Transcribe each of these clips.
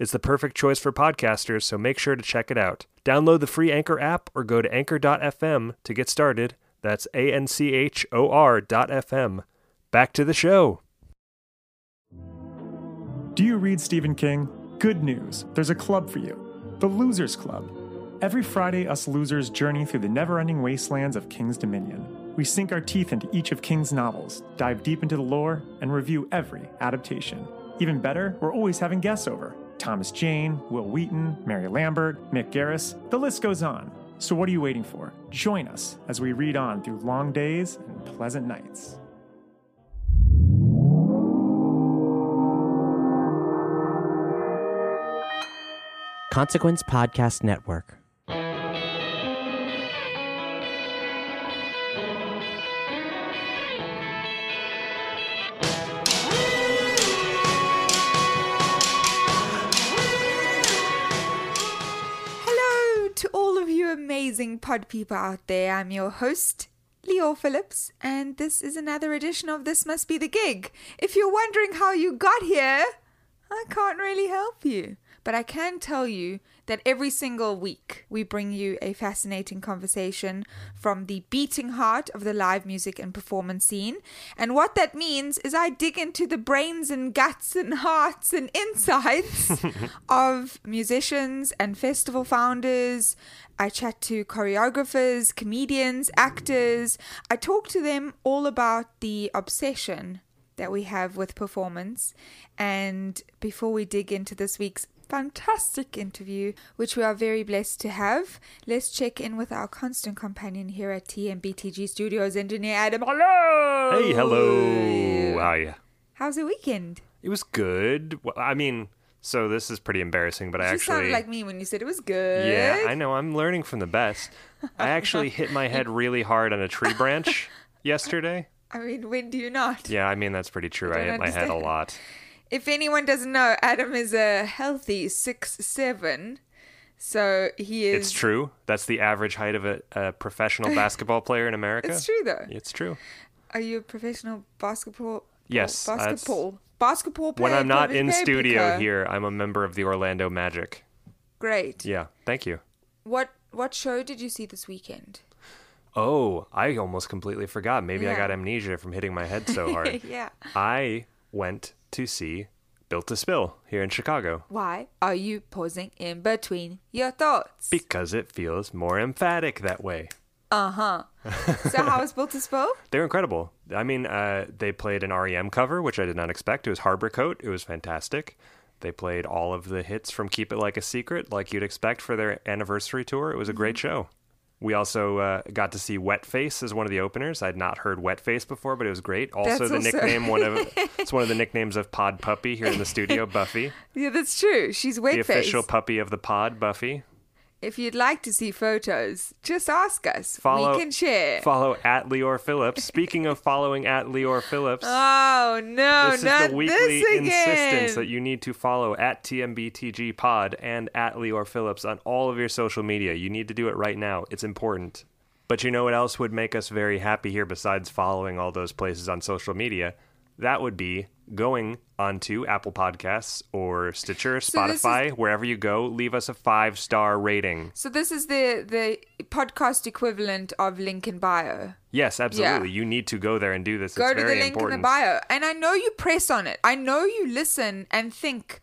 It's the perfect choice for podcasters, so make sure to check it out. Download the free Anchor app or go to anchor.fm to get started. That's A N C H O R dot FM. Back to the show. Do you read Stephen King? Good news, there's a club for you the Losers Club. Every Friday, us losers journey through the never ending wastelands of King's Dominion. We sink our teeth into each of King's novels, dive deep into the lore, and review every adaptation. Even better, we're always having guests over Thomas Jane, Wil Wheaton, Mary Lambert, Mick Garris, the list goes on. So, what are you waiting for? Join us as we read on through long days and pleasant nights. Consequence Podcast Network. Amazing pod people out there. I'm your host, Leor Phillips, and this is another edition of This Must Be the Gig. If you're wondering how you got here, I can't really help you. But I can tell you that every single week we bring you a fascinating conversation from the beating heart of the live music and performance scene. And what that means is I dig into the brains and guts and hearts and insides of musicians and festival founders. I chat to choreographers, comedians, actors. I talk to them all about the obsession that we have with performance. And before we dig into this week's fantastic interview, which we are very blessed to have, let's check in with our constant companion here at TMBTG Studios, engineer Adam. Hello! Hey, hello. How are you? How's the weekend? It was good. Well, I mean, so this is pretty embarrassing, but I you actually. sounded like me when you said it was good. Yeah, I know. I'm learning from the best. I actually hit my head really hard on a tree branch yesterday. I mean, when do you not? Yeah, I mean, that's pretty true. I don't hit my head a lot. If anyone doesn't know, Adam is a healthy six seven, so he is. It's true. That's the average height of a, a professional basketball player in America. It's true though. It's true. Are you a professional basketball? Yes, basketball. Uh, basketball player. When I'm not in studio Paprika. here, I'm a member of the Orlando Magic. Great. Yeah, thank you. What what show did you see this weekend? Oh, I almost completely forgot. Maybe I got amnesia from hitting my head so hard. yeah. I went to see Built to Spill here in Chicago Why are you pausing in between your thoughts? because it feels more emphatic that way. uh huh. so how was Built to Spill? They're incredible. I mean, uh, they played an REM cover, which I did not expect. It was Harbor Coat. It was fantastic. They played all of the hits from Keep It Like a Secret, like you'd expect for their anniversary tour. It was a great Mm-hmm. show. We also uh, got to see Wet Face as one of the openers. I'd not heard Wet Face before, but it was great. Also, That's the also- nickname one of it's one of the nicknames of Pod Puppy here in the studio, Buffy, Yeah, that's true. She's wet the official puppy of the pod, Buffy. If you'd like to see photos, just ask us. Follow- we can share. Follow at Leor Phillips. Speaking of following at Leor Phillips, oh no, this is the weekly insistence that you need to follow at TMBTG Pod and at Leor Phillips on all of your social media. You need to do it right now. It's important. But you know what else would make us very happy here besides following all those places on social media? That would be going onto Apple Podcasts or Stitcher, So this is- Spotify, wherever you go, leave us a five star rating. So this is the the podcast equivalent of link in bio. Yes, absolutely. You need to go there and do this. Go it's to the link important. in the bio. And I know you press on it. I know you listen and think,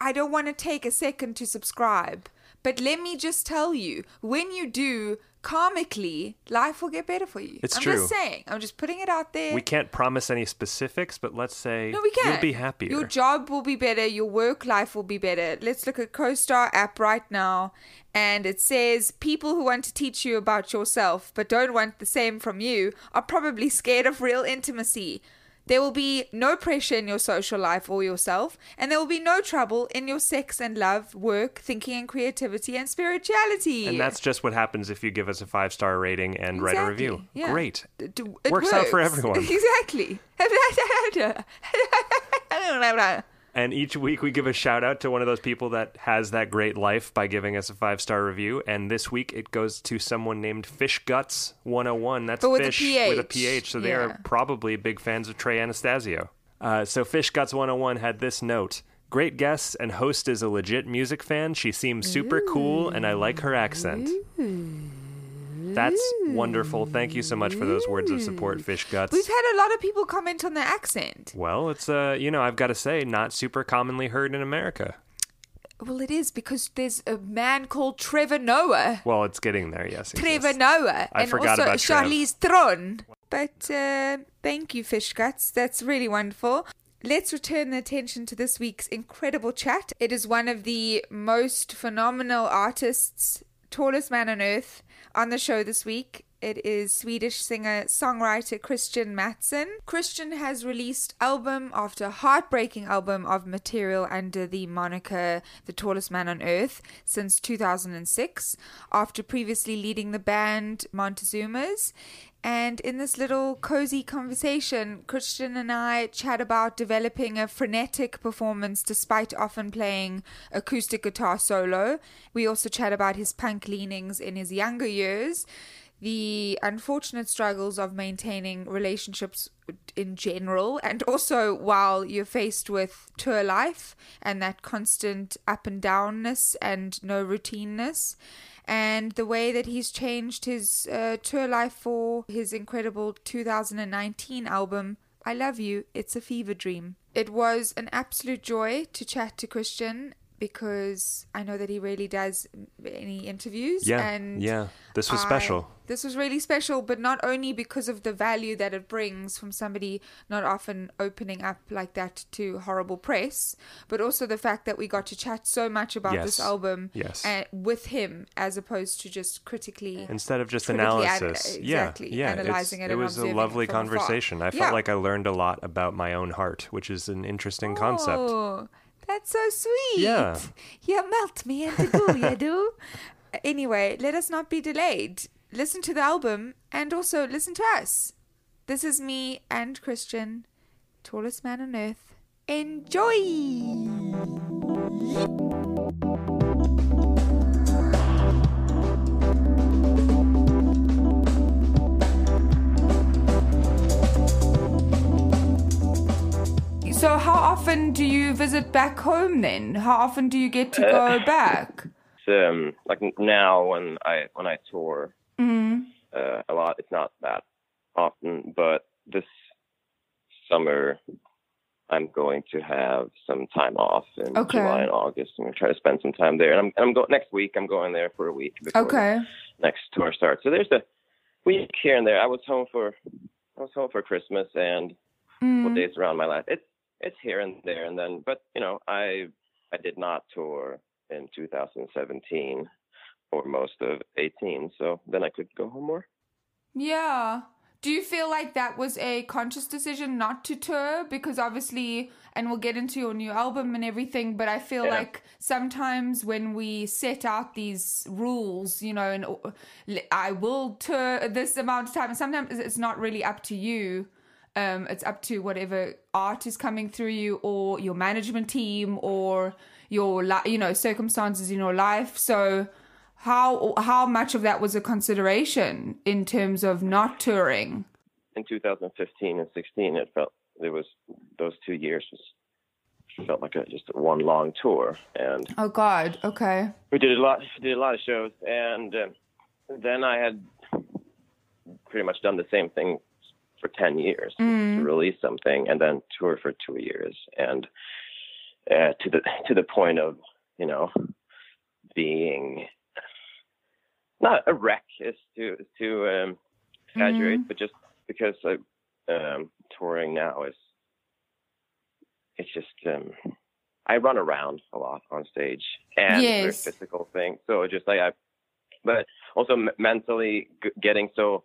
I don't want to take a second to subscribe. But let me just tell you, when you do, karmically, life will get better for you. It's I'm true. just saying. I'm just putting it out there. We can't promise any specifics, but let's say No, we can. you'll be happier. Your job will be better. Your work life will be better. Let's look at Co-Star app right now, and it says people who want to teach you about yourself but don't want the same from you are probably scared of real intimacy. There will be no pressure in your social life or yourself, and there will be no trouble in your sex and love, work, thinking and creativity, and spirituality. and that's just what happens if you give us a five star rating and write a review. Yeah. Great. It Works out for works. everyone. exactly. And each week we give a shout out to one of those people that has that great life by giving us a five star review. And this week it goes to someone named Fish Guts 101. That's But with a fish with a PH. So they Yeah. are probably big fans of Trey Anastasio. Uh, so Fish Guts 101 had this note. Great guest and host is a legit music fan. She seems super cool and I like her accent. That's wonderful. Thank you so much for those words of support, Fish Guts. We've had a lot of people comment on the accent. Well, it's uh, you know, I've got to say, not super commonly heard in America. Well, it is because there's a man called Trevor Noah. Well, it's getting there. Yes, it Trevor is. Noah. I and forgot also about. Charlize Theron. But uh, thank you, Fish Guts. That's really wonderful. Let's return the attention to this week's incredible chat. It is one of the most phenomenal artists, tallest man on earth, on the show this week. It is Swedish singer songwriter Kristian Matsson. Kristian has released album after heartbreaking album of material under the moniker The Tallest Man on Earth since 2006, after previously leading the band Montezuma's. And in this little cozy conversation, Kristian and I chat about developing a frenetic performance despite often playing acoustic guitar solo. We also chat about his punk leanings in his younger years, the unfortunate struggles of maintaining relationships in general, and also while you're faced with tour life and that constant up and downness and no routineness and the way that he's changed his uh, tour life for his incredible 2019 album, I Love You, It's a Fever Dream. It was an absolute joy to chat to Kristian because I know that he really does any interviews. Yeah, and yeah. This was I- special. This was really special, but not only because of the value that it brings from somebody not often opening up like that to horrible press, but also the fact that we got to chat so much about this album Yes. uh, with him as opposed to just critically. Instead of just analysis, exactly, yeah, yeah, analyzing it it was a lovely from afar. conversation. I felt Yeah. like I learned a lot about my own heart, which is an interesting concept. That's so sweet. Yeah. You melt me into goo, you do. Anyway, let us not be delayed. Listen to the album and also listen to us. This is me and Kristian, tallest man on earth. Enjoy! So, how often do you visit back home then? How often do you get to go back? um, like now when I when I tour Mm. uh, a lot, it's not that often. But this summer, I'm going to have some time off in Okay. July and August. I'm going to try to spend some time there. And I'm, I'm going next week. I'm going there for a week before Okay. next tour starts. So there's a week here and there. I was home for I was home for Christmas and a couple Mm. days around my life. It's it's here and there, and then but you know I I did not tour in 2017 or most of 18, so then I could go home more. Yeah. Do you feel like that was a conscious decision not to tour? Because obviously, and we'll get into your new album and everything, but I feel Yeah. like sometimes when we set out these rules, you know, and uh, I will tour this amount of time, and sometimes it's not really up to you. Um, it's up to whatever art is coming through you, or your management team, or your you know circumstances in your life. So, how how much of that was a consideration in terms of not touring? In 2015 and 16, it felt it was those two years was felt like a, just one long tour, and Oh God. Okay. we did a lot did a lot of shows and uh, then i had pretty much done the same thing for 10 years to release something and then tour for two years and uh, to the to the point of you know being not a wreck is to to um, exaggerate but just because uh, um, touring now is it's just um, I run around a lot on stage, and it's a very Yes. physical thing. So just like I, but also m- mentally g- getting so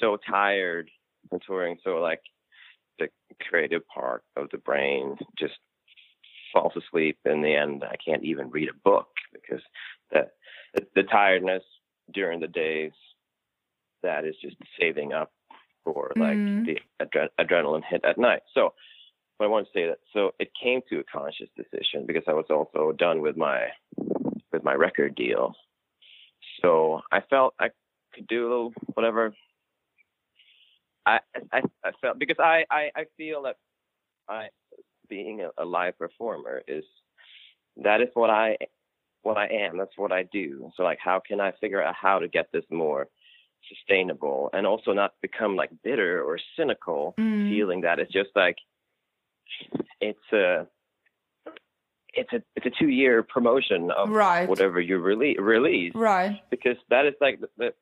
so tired touring. So like the creative part of the brain just falls asleep. In the end, I can't even read a book because the the, the tiredness during the days that is just saving up for like Mhm. the adre- adrenaline hit at night. So but I want to say that so it came to a conscious decision because I was also done with my with my record deal. So I felt I could do a little whatever. I I, I felt because I, I I feel that I being a, a live performer is that is what I what I am. That's what I do. So like how can I figure out how to get this more sustainable and also not become like bitter or cynical Mm. feeling that it's just like it's a it's a it's a two year promotion of Right. whatever you release release Right. because that is like the the,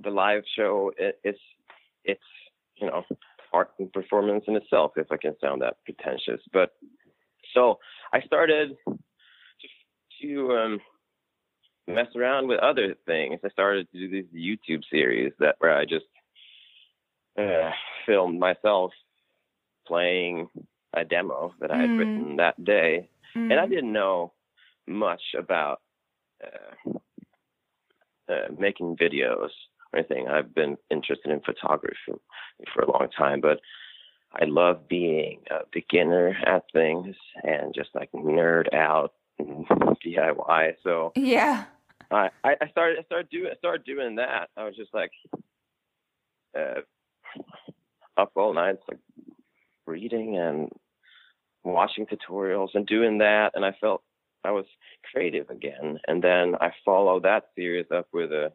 the live show it, it's you know art and performance in itself if I can sound that pretentious but so I started to, to um mess around with other things I started to do these YouTube series that where I just uh, filmed myself playing a demo that I had Mm. written that day and I Mm. didn't know much about uh, uh, making videos or anything. I've been interested in photography for, a long time, but I love being a beginner at things and just like nerd out and DIY. So Yeah. I, I started I started doing I started doing that. I was just like uh, up all night, like reading and watching tutorials and doing that, and I felt I was creative again. And then I followed that series up with a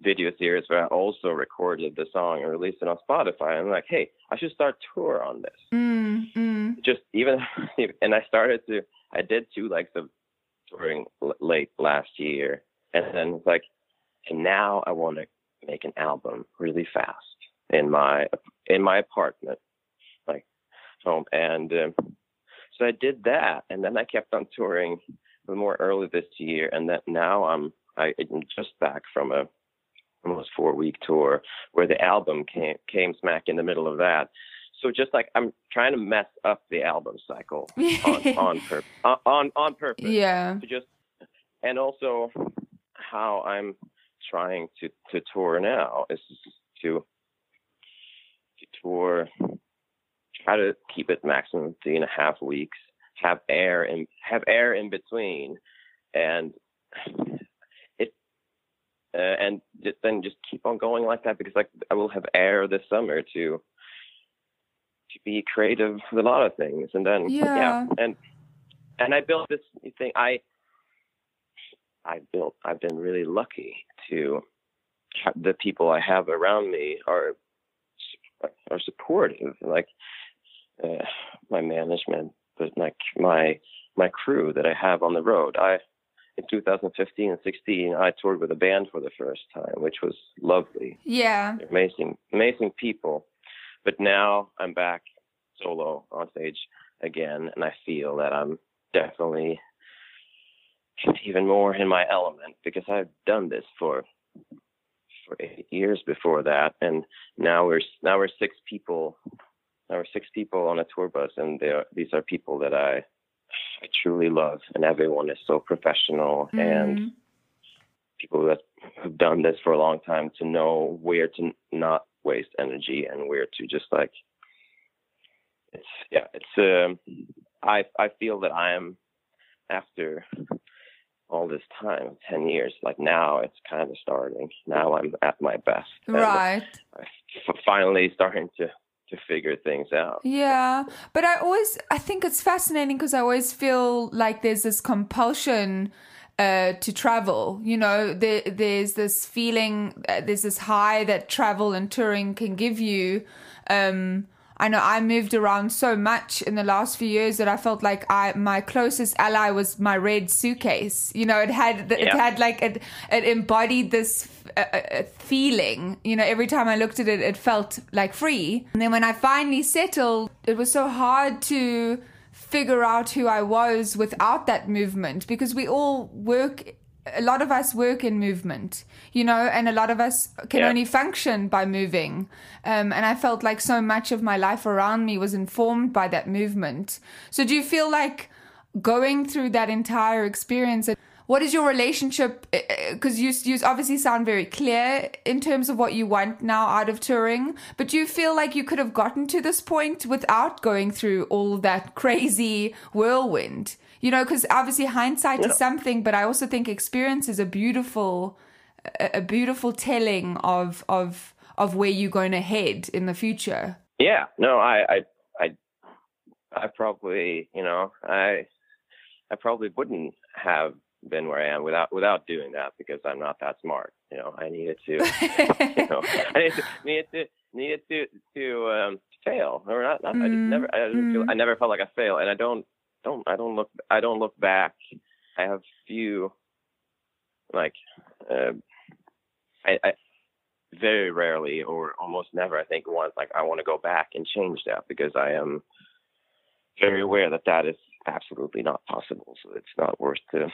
video series where I also recorded the song and released it on Spotify. And I'm like, hey, I should start tour on this Mm. Mm. just even and I started to I did two legs of touring l- late last year and then it's like and now I want to make an album really fast in my in my apartment like home and um, so I did that and then I kept on touring more early this year and that now I'm I, I'm just back from a almost four week tour where the album came came smack in the middle of that so just like I'm trying to mess up the album cycle on on, pur- on on purpose. Yeah. To just and also how I'm trying to to tour now is to to tour try to keep it maximum three and a half weeks have air and have air in between and uh, and just, then just keep on going like that because like I will have air this summer to to be creative with a lot of things. And then Yeah. and and I built this thing. I I built I've been really lucky to the people I have around me are are supportive. Like uh, my management but like my my crew that I have on the road. I in 2015 and 16 I toured with a band for the first time which was lovely Yeah. they're amazing, amazing people. But now I'm back solo on stage again, and I feel that I'm definitely even more in my element because I've done this for for eight years before that, and now we're now we're six people. Now we're six people on a tour bus, and these are people that I I truly love, and everyone is so professional Mm-hmm. and people that have done this for a long time to know where to not waste energy and where to just like it's yeah it's um I I feel that I am after all this time 10 years like now it's kind of starting now I'm at my best Right. I'm finally starting to to figure things out Yeah, but I always I think it's fascinating because I always feel like there's this compulsion uh, to travel. You know, there, there's this feeling, uh, there's this high that travel and touring can give you. Um, I know I moved around so much in the last few years that I felt like I my closest ally was my red suitcase. You know, it had it Yeah. had like it it embodied this uh, feeling. You know, every time I looked at it, it felt like free. And then when I finally settled, it was so hard to figure out who I was without that movement because we all work. A lot of us work in movement, you know, and a lot of us can Yeah. only function by moving. Um, and I felt like so much of my life around me was informed by that movement. So, do you feel like going through that entire experience? What is your relationship? Uh, uh, because you, you obviously sound very clear in terms of what you want now out of touring, but do you feel like you could have gotten to this point without going through all that crazy whirlwind? You know, because obviously hindsight is something, but I also think experience is a beautiful, a, a beautiful telling of of of where you're going to head in the future. Yeah, no, I, I, I, I probably, you know, I, I probably wouldn't have been where I am without without doing that because I'm not that smart. You know, I needed to, you know, I needed to needed to needed to to um, fail or not. not I just never, I didn't feel, mm. I never felt like I failed, and I don't, don't, I don't look, I don't look back. I have few, like, uh, I, I very rarely or almost never I think once like I want to go back and change that because I am very aware that that is absolutely not possible so it's not worth to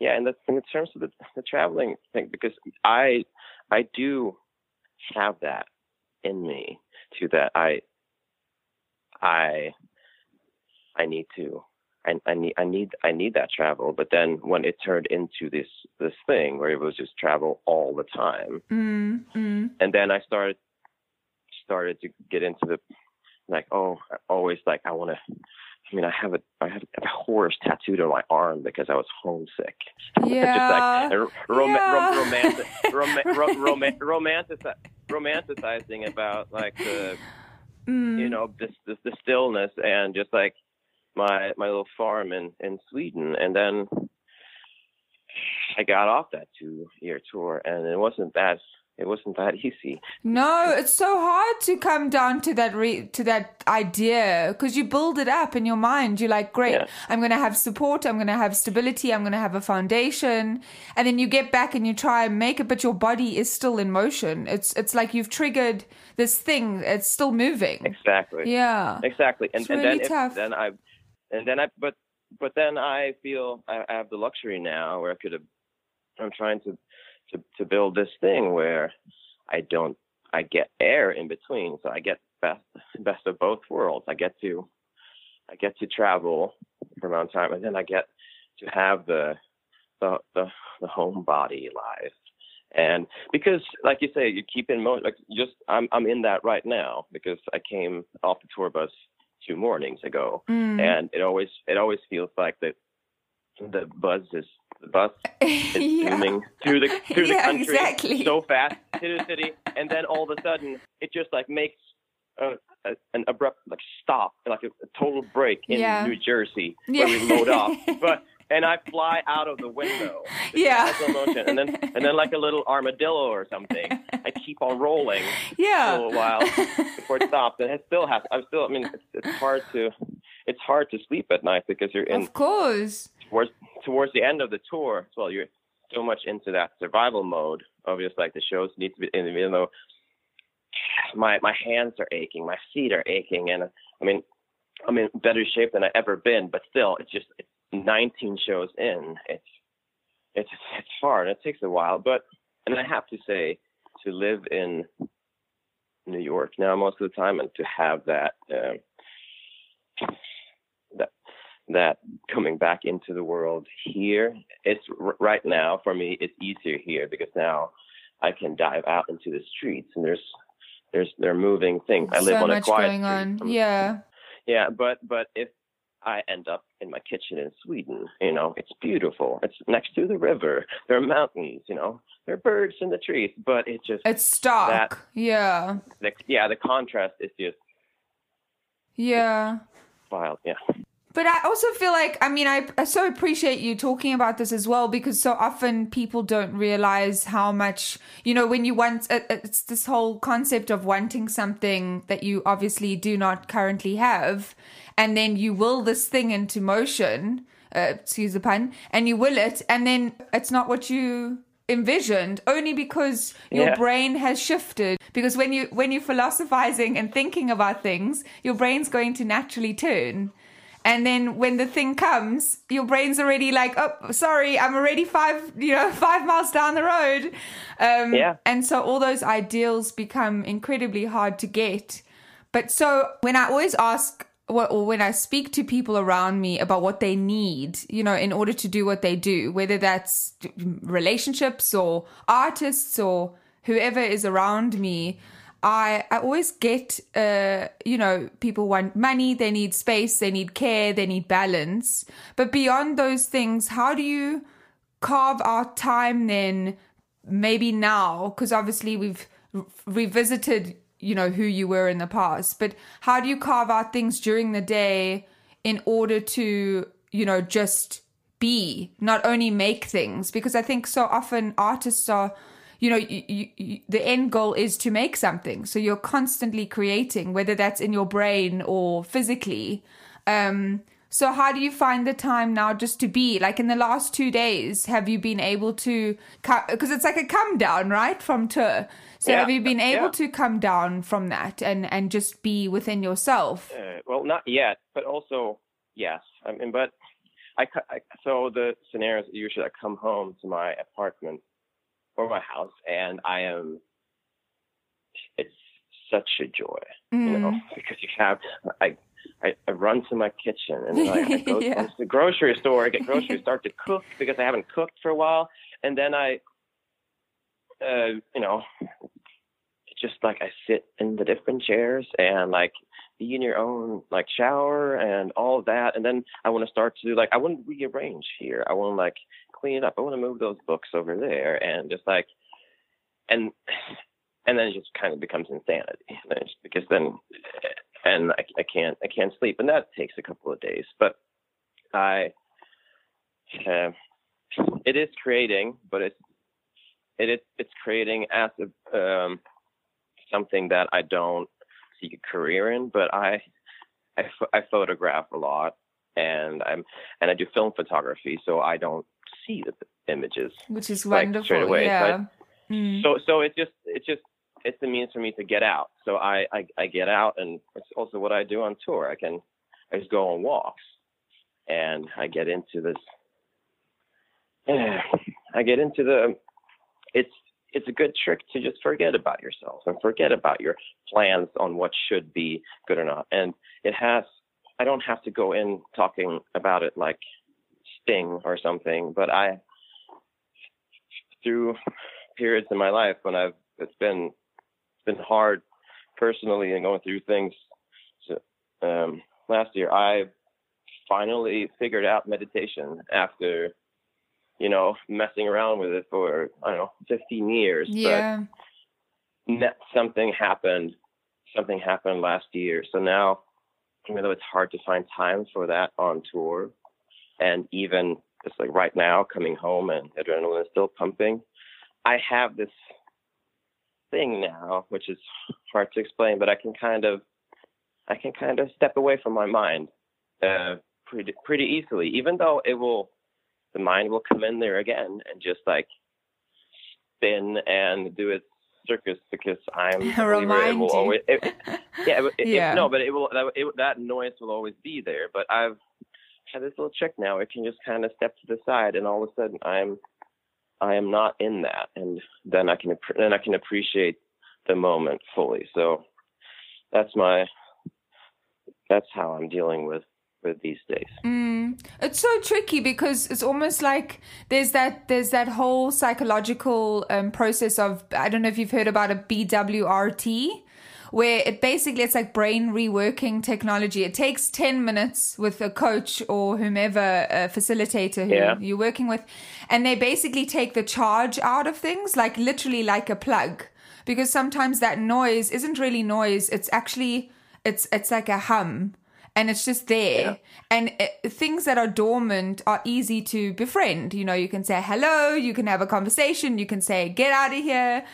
yeah and the, in terms of the, the traveling thing because I I do have that in me to that I I I need to I, I need I need I need that travel but then when it turned into this this thing where it was just travel all the time Mm, mm. and then I started started to get into the like oh I always like I want to I mean I have a I have a horse tattooed on my arm because I was homesick Yeah. just like rom- rom- Yeah. romantic rom- rom- rom- romantic romanticizing about like the Mm. you know this, this the stillness and just like my my little farm in in Sweden and then I got off that two year tour and it wasn't that it wasn't that easy No, it's so hard to come down to that re- to that idea because you build it up in your mind. You're like, great, Yeah. I'm going to have support, I'm going to have stability, I'm going to have a foundation, and then you get back and you try and make it, but your body is still in motion. It's it's like you've triggered this thing. It's still moving. exactly Yeah. exactly and, It's and really then if, then I and then I but but then I feel I, I have the luxury now where I could have I'm trying to to to build this thing where I don't I get air in between. So I get best best of both worlds. I get to I get to travel for a amount of time and then I get to have the the the, the home body life. And because like you say you keep in motion like just I'm I'm in that right now because I came off the tour bus two mornings ago. Mm. and it always it always feels like that the buzz is the bus is yeah. zooming through the through the country exactly. so fast to the city and then all of a sudden it just like makes a, a, an abrupt like stop like a, a total break in Yeah. New Jersey where we load off but and I fly out of the window Yeah. motion and then and then like a little armadillo or something I keep on rolling Yeah. for a while before it stops and it still has I'm still I mean it's, it's hard to it's hard to sleep at night because you're in Of course. Towards towards the end of the tour well, you're so much into that survival mode of just like the shows need to be in even though my my hands are aching, my feet are aching and I mean I'm in better shape than I ever been, but still it's just it's 19 shows in. It's it's it's hard. It takes a while, but and I have to say to live in New York now most of the time and to have that that that coming back into the world here. It's right now for me. It's easier here because now I can dive out into the streets and there's there's there are moving things. I live so on a much quiet going street. on. Yeah. yeah, but but if I end up in my kitchen in Sweden, you know, it's beautiful. It's next to the river. There are mountains, you know, there are birds in the trees, but it just It's stark. That- yeah. the, yeah, the contrast is just Yeah. wild. Yeah. But I also feel like, I mean, I, I so appreciate you talking about this as well because so often people don't realize how much, you know, when you want, it's this whole concept of wanting something that you obviously do not currently have. And then you will this thing into motion, uh, excuse the pun, and you will it. And then it's not what you envisioned only because your Yeah. brain has shifted because when you when you're philosophizing and thinking about things your brain's going to naturally turn and then when the thing comes your brain's already like oh sorry i'm already five you know five miles down the road um Yeah. and so all those ideals become incredibly hard to get but so when i always ask or or when I speak to people around me about what they need, you know, in order to do what they do, whether that's relationships or artists or whoever is around me, I, I always get, uh, you know, people want money, they need space, they need care, they need balance. But beyond those things, how do you carve out time then, maybe now? Because obviously we've re- revisited, you know, who you were in the past. But how do you carve out things during the day in order to, you know, just be, not only make things? Because I think so often artists are you know you, you, you, the end goal is to make something. So you're constantly creating whether that's in your brain or physically. Um so how do you find the time now just to be? Like in the last two days have you been able to because it's like a come down right from tour so Yeah, have you been able yeah. to come down from that and and just be within yourself? Uh, well, not yet, but also yes. I mean, but I, I so the scenario is usually I come home to my apartment or my house, and I am. It's such a joy, you know, Mm. because you have I. I, I run to my kitchen and then I, go Yeah. to the grocery store, I get groceries, start to cook because I haven't cooked for a while, and then I, uh, you know, just like I sit in the different chairs and like be in your own like shower and all of that. And then I want to start to like I want to rearrange here. I want to like clean it up. I want to move those books over there and just like and and then it just kind of becomes insanity. Because then and I, I can't I can't sleep and that takes a couple of days. But I uh, it is creating, but it's it is it's creating as a um, something that I don't seek a career in, but I I, I photograph a lot and I'm and I do film photography, so I don't see the images. which is like, wonderful straight away, yeah Mm. So so it's just it's just it's a means for me to get out. So I, I I get out, and it's also what I do on tour. I can I just go on walks, and I get into this. I get into the. It's it's a good trick to just forget about yourself and forget about your plans on what should be good or not. And it has. I don't have to go in talking about it like Sting or something, but I through periods in my life when I've it's been it's been hard personally and going through things. So, um, last year, I finally figured out meditation after you know messing around with it for I don't know 15 years. yeah But something happened. Something happened last year. So now, even though it's hard to find time for that on tour, and even just like right now, coming home and adrenaline is still pumping, I have this thing now, which is hard to explain, but I can kind of, I can kind of step away from my mind, uh, pretty pretty easily. Even though it will, the mind will come in there again and just like spin and do its circus because I'm believer it will always. It, yeah, it, it- Yeah. no, but it will. That, it, that noise will always be there. But I've had this little trick now. It can just kind of step to the side, and all of a sudden I'm I am not in that, and then I can then I can appreciate the moment fully. So that's my that's how I'm dealing with these days. Mm. It's so tricky because it's almost like there's that there's that whole psychological um, process of I don't know if you've heard about a BWRT where it basically it's like brain reworking technology. It takes 10 minutes with a coach or whomever a facilitator who Yeah. you're working with and they basically take the charge out of things like literally like a plug because sometimes that noise isn't really noise it's actually it's it's like a hum and it's just there. And uh things that are dormant are easy to befriend. You know you can say hello you can have a conversation you can say get out of here.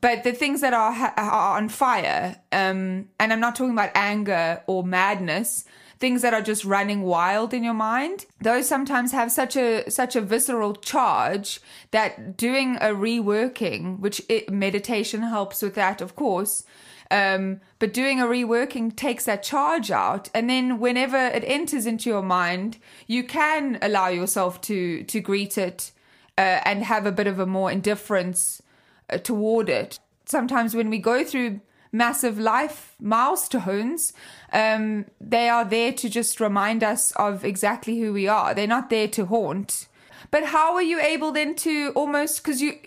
But the things that are, are on fire um and i'm not talking about anger or madness things that are just running wild in your mind those sometimes have such a such a visceral charge that doing a reworking which it, meditation helps with that of course um, but doing a reworking takes that charge out and then whenever it enters into your mind you can allow yourself to to greet it uh, and have a bit of a more indifference uh, toward it. Sometimes when we go through massive life milestones, um, they are there to just remind us of exactly who we are. They're not there to haunt. But how are you able then to almost because you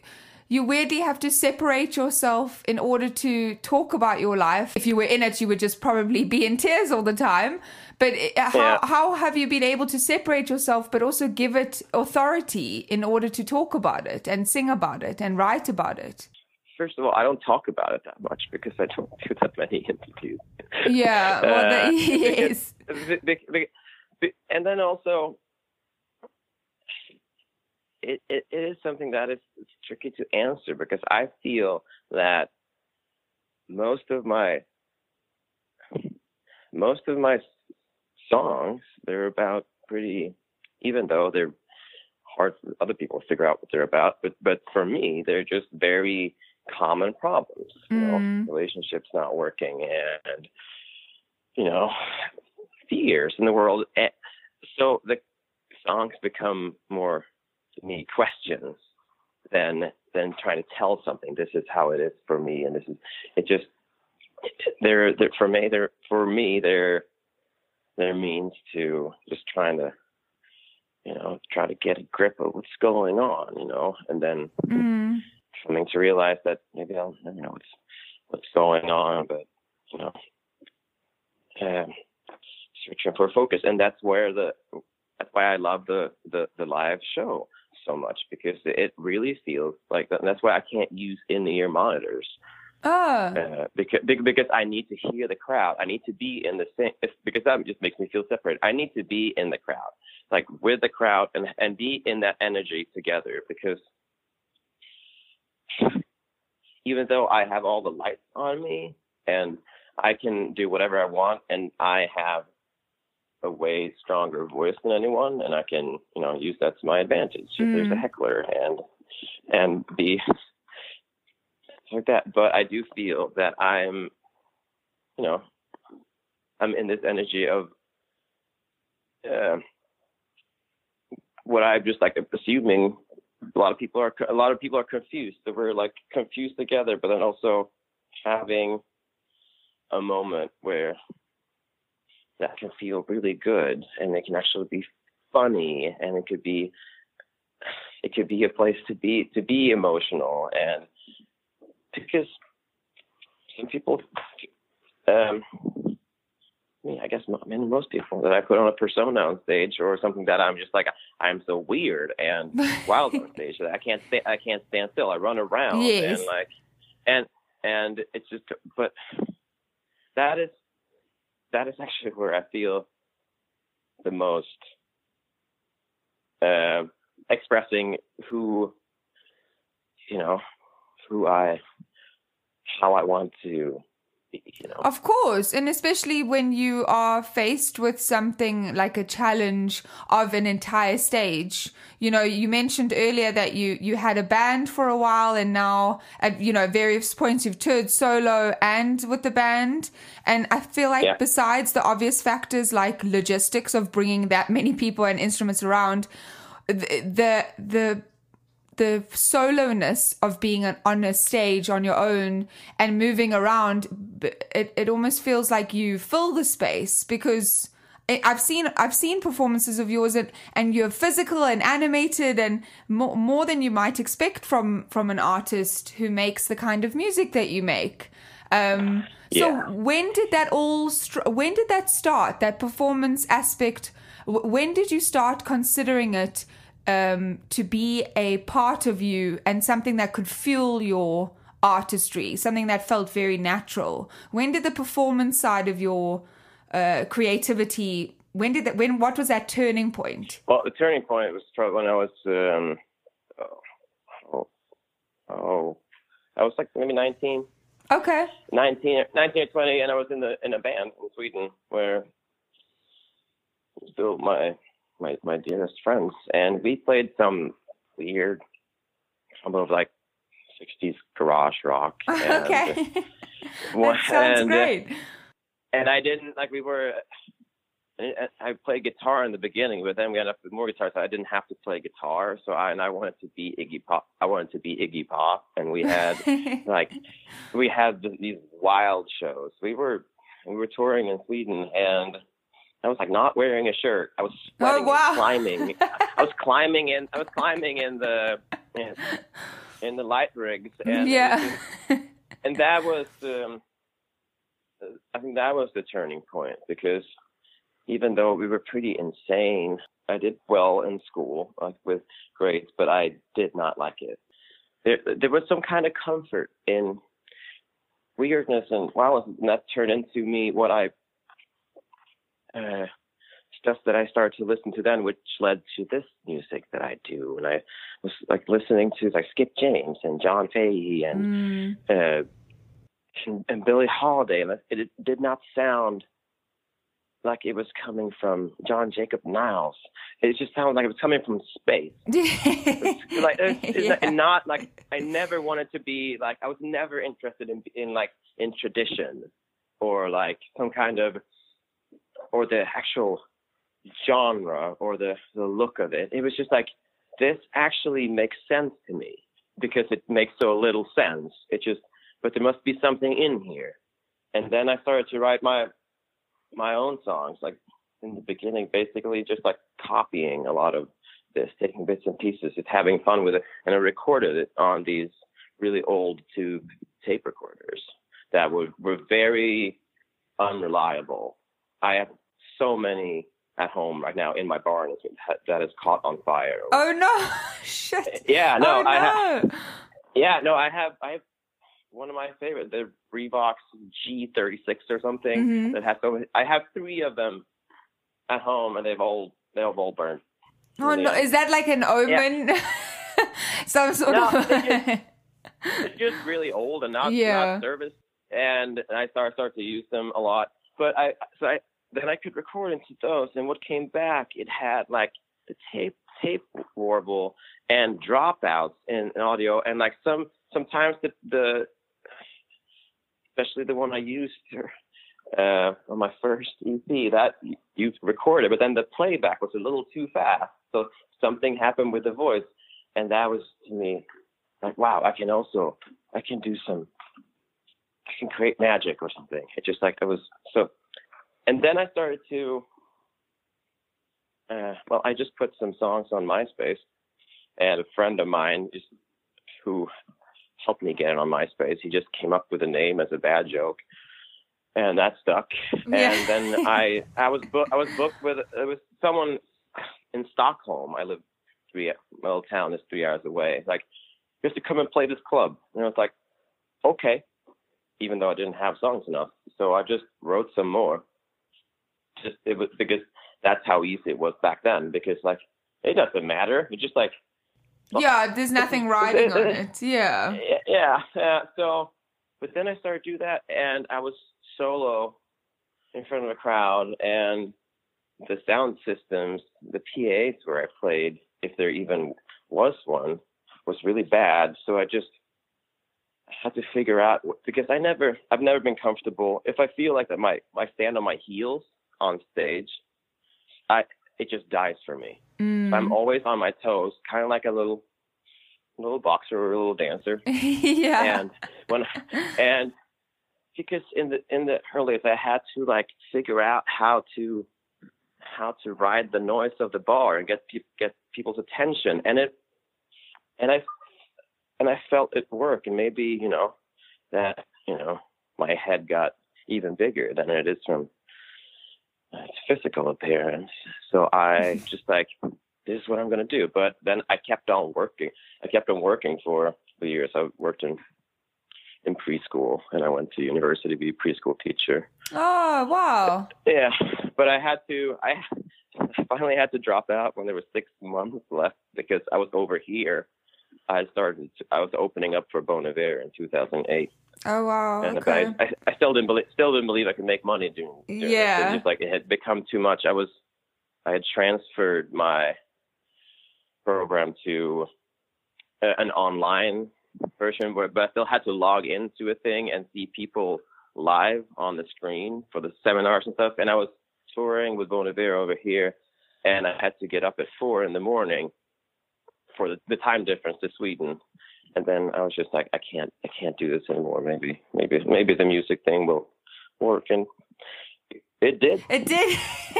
you weirdly have to separate yourself in order to talk about your life. If you were in it, you would just probably be in tears all the time. But uh, how, Yeah. how have you been able to separate yourself, but also give it authority in order to talk about it and sing about it and write about it? First of all, I don't talk about it that much because I don't do that many interviews. Yeah, well, Uh, the, because- yes. Be- be- be- be- and then also it, it, it is something that is tricky to answer because I feel that most of my most of my songs they're about pretty even though they're hard for other people to figure out what they're about but but for me they're just very common problems you know Mm. relationships not working and you know fears in the world Eh, so the songs become more me questions than than trying to tell something. This is how it is for me and this is it just they're, they're for me they're for me they're they're means to just trying to you know try to get a grip of what's going on you know and then Mm. coming to realize that maybe I'll never know what's what's going on, but you know, um, searching for focus, and that's where the that's why I love the the the live show so much because it really feels like that. And that's why I can't use in the ear monitors Oh, uh, because because I need to hear the crowd. I need to be in the same because that just makes me feel separate. I need to be in the crowd, like with the crowd, and and be in that energy together. Because even though I have all the lights on me and I can do whatever I want, and I have a way stronger voice than anyone, and I can you know use that to my advantage if there's a Mm. heckler and and be like that. But I do feel that I'm, you know, I'm in this energy of uh, what I'm just like assuming. A lot of people are a lot of people are confused. That we're like confused together, but then also having a moment where that can feel really good, and it can actually be funny, and it could be it could be a place to be to be emotional and because some people um I mean, I guess I mean, most people that I put on a persona on stage or something that I'm just like I'm so weird and wild on stage that I can't stay I can't stand still. I run around Yes. and like and and it's just but that is that is actually where I feel the most uh, expressing who you know who I how I want to you know Of course, and especially when you are faced with something like a challenge of an entire stage. You know, you mentioned earlier that you you had a band for a while, and now at you know various points you've toured solo and with the band. And I feel like Yeah. besides the obvious factors like logistics of bringing that many people and instruments around, the the, the the soloness of being an, on a stage on your own and moving around it, it almost feels like you fill the space because I've seen I've seen performances of yours and, and you're physical and animated and more, more than you might expect from from an artist who makes the kind of music that you make. Um, so when did that all str- when did that start that performance aspect when did you start considering it um, to be a part of you and something that could fuel your artistry something that felt very natural. When did the performance side of your uh, creativity when did that when what was that turning point? Well, the turning point was when I was, um, oh, oh, I was like maybe 19, okay. 19, 19 or 20, and I was in the in a band in Sweden where still my my my dearest friends, and we played some weird, some of like 60s garage rock. And, okay that sounds and, uh, great and I didn't like we were. I I played guitar in the beginning, but then we ended up with more guitar, so I didn't have to play guitar. So I and I wanted to be Iggy Pop. I wanted to be Iggy Pop, and we had like we had these wild shows. We were we were touring in Sweden, and I was like not wearing a shirt. I was sweating, Oh, wow. climbing. I was climbing in. I was climbing in the in, in the light rigs, and yeah and that was um, I think that was the turning point because even though we were pretty insane, I did well in school, like with grades, but I did not like it. There, there was some kind of comfort in weirdness and wildness, and that turned into me what I uh, stuff that I started to listen to then, which led to this music that I do. And I was like listening to like Skip James and John Fahey and Mm. uh, and, and Billie Holiday, and it, it did not sound like it was coming from John Jacob Niles. It just sounded like it was coming from space. Like it's, it's not, Yeah. and not like I never wanted to be like I was never interested in in like in tradition or like some kind of or the actual genre or the the look of it. It was just like this actually makes sense to me because it makes so little sense. It just but there must be something in here. And then I started to write my my own songs like in the beginning basically just like copying a lot of this, taking bits and pieces, just having fun with it. And I recorded it on these really old tube tape recorders that were, were very unreliable. I have so many at home right now in my barn that is caught on fire. oh no shit Yeah, no, oh, I have. Yeah, no, I have. I have one of my favorite, the Revox G36 or something Mhm. that has so. I have three of them at home, and they've all they've all burned. Oh no, is that like an omen? Some sort No, of. It's just really old and not Yeah. not serviced, and, and I start start to use them a lot. But I so I then I could record into those, and what came back, it had like the tape tape warble and dropouts in, in audio, and like some sometimes the the especially the one I used uh, on my first EP that you recorded, but then the playback was a little too fast, so something happened with the voice, and that was to me like wow, I can also I can do some I can create magic or something. It just like it was so and then I started to uh, well, I just put some songs on MySpace and a friend of mine just who helped me get it on MySpace, he just came up with a name as a bad joke. And that stuck. Yeah. And then I I was book I was booked with it was someone in Stockholm. I live three my little town is three hours away. It's like you have to come and play this club. And I was like, okay, even though I didn't have songs enough. So I just wrote some more. Just it was because that's how easy it was back then. Because like it doesn't matter. It's just like yeah, there's nothing riding on it. Yeah. yeah, yeah. So, but then I started to do that, and I was solo in front of a crowd, and the sound systems, the PAs where I played, if there even was one, was really bad. So I just had to figure out because I never, I've never been comfortable. If I feel like that my, I stand on my heels on stage, I it just dies for me. Mm. I'm always on my toes, kind of like a little little boxer or a little dancer. yeah. And when and because in the in the early days I had to like figure out how to how to ride the noise of the bar and get pe- get people's attention and it and I and I felt it work and maybe you know that you know my head got even bigger than it is from its physical appearance so I just like this is what I'm gonna do but then I kept on working I kept on working for the years I worked in in preschool and I went to university to be a preschool teacher Oh, wow. yeah, but I had to. I finally had to drop out when there was six months left because I was over here. I started. I was opening up for Bon Iver in 2008, Oh, wow. and Okay. I, I, I still didn't believe. Still didn't believe I could make money doing. doing it. Yeah. It was just like it had become too much. I was. I had transferred my program to a, an online version, where, but I still had to log into a thing and see people live on the screen for the seminars and stuff. And I was touring with Bon Iver over here, and I had to get up at four in the morning for the, the time difference to Sweden. And then I was just like, I can't, I can't do this anymore. Maybe, maybe, maybe the music thing will work, and it did. It did.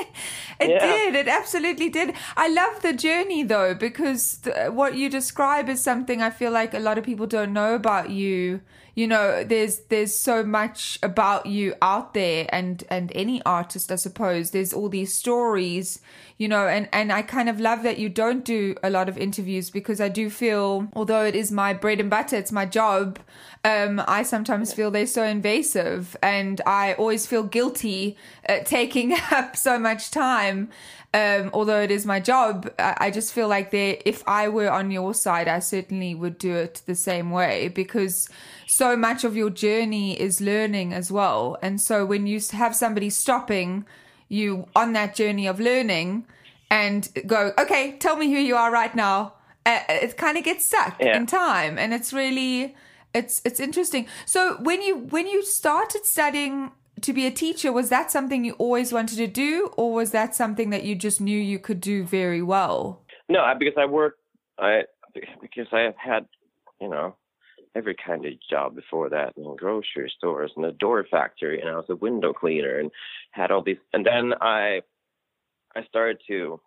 it Yeah. did. It absolutely did. I love the journey though, because th- what you describe is something I feel like a lot of people don't know about you. You know, there's there's so much about you out there, and and any artist, I suppose. There's all these stories, you know, and and I kind of love that you don't do a lot of interviews because I do feel, although it is my bread and butter, it's my job. Um, I sometimes feel they're so invasive, and I always feel guilty uh, taking up so much time. Um, although it is my job, I, I just feel like they, if I were on your side, I certainly would do it the same way because so much of your journey is learning as well. And so when you have somebody stopping you on that journey of learning and go, okay, tell me who you are right now, uh, it kind of gets stuck Yeah. in time, and it's really it's it's interesting. So when you when you started studying to be a teacher, was that something you always wanted to do, or was that something that you just knew you could do very well? No, because I worked. I because I have had, you know, every kind of job before that in grocery stores and a door factory, and I was a window cleaner and had all these. And then I, I started to,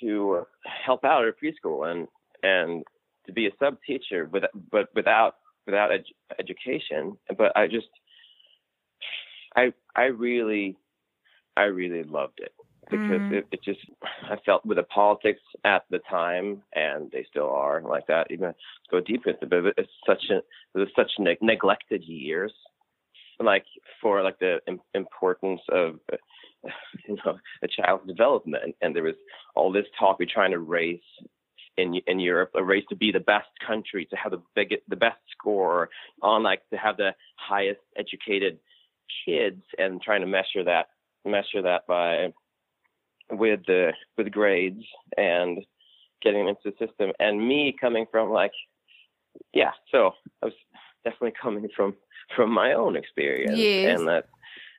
to help out at a preschool and and to be a sub teacher, but but without without ed- education. But I just, I I really, I really loved it because Mm. it, it just I felt with the politics at the time, and they still are like that. Even go deep into it, but it's such a it was such neg- neglected years, like for like the im- importance of you know a child's development, and there was all this talk we're trying to raise. In, in Europe, a race to be the best country, to have the biggest, the best score, on like to have the highest educated kids, and trying to measure that, measure that by with the with grades and getting into the system and me coming from like yeah so i was definitely coming from from my own experience Yes. and that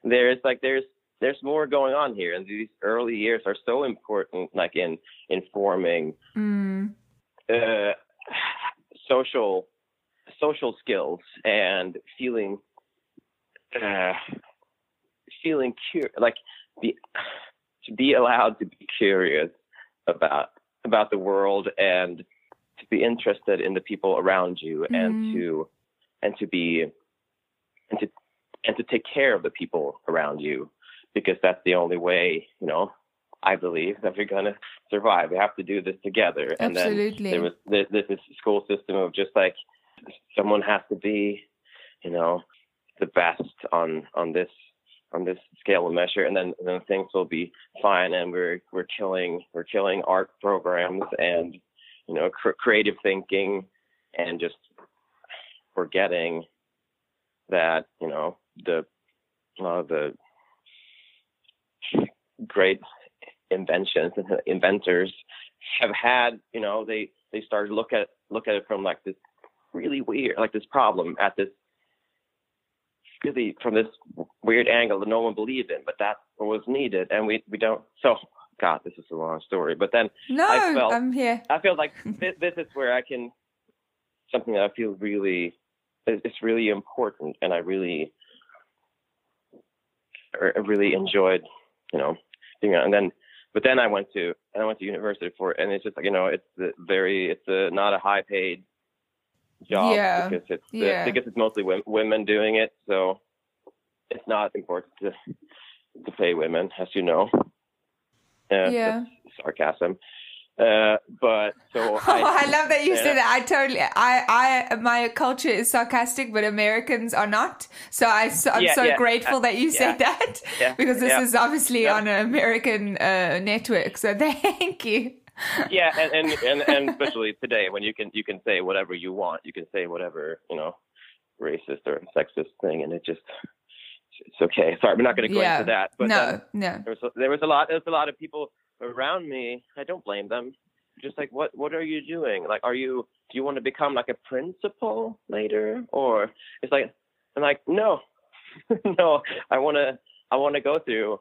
there's like there's there's more going on here and these early years are so important like in informing Mm. uh, social social skills and feeling uh, feeling cur- like be to be allowed to be curious about about the world and to be interested in the people around you Mhm. and to and to be and to and to take care of the people around you because that's the only way you know I believe that we're gonna survive. We have to do this together. And then Absolutely. there was this, this school system of just like someone has to be, you know, the best on on this on this scale of measure, and then then things will be fine. And we're we're killing we're killing art programs and you know cr- creative thinking and just forgetting that you know the uh, the great inventions and inventors have had you know they they started look at look at it from like this really weird like this problem at this really from this weird angle that no one believed in but that was needed and we we don't so God, this is a long story. But then No, I felt I'm here. I feel like this, this is where I can something that I feel really it's really important, and I really er, I really enjoyed, you know, being and then but then I went to and I went to university for it, and it's just like you know it's very it's a not a high paid job Yeah, because it's yeah. because it's mostly women, women doing it, so it's not important to to pay women, as you know. Uh, Yeah. sarcasm. Uh, but so Oh, I love that you yeah. said that. I totally, I, I, my culture is sarcastic, but Americans are not. So I, I'm Yeah, so yeah, grateful uh, that you said that yeah, because this is obviously on an American uh, network. So thank you. Yeah, and, and and and especially today when you can you can say whatever you want, you can say whatever you know, racist or sexist thing, and it just it's okay. Sorry, we're not going to go Yeah. into that. But no, then no. there was a, there was a lot there was a lot of people around me. I don't blame them. Just like what what are you doing? Like, are you do you want to become like a principal later, or it's like I'm like no, no. I want to I want to go through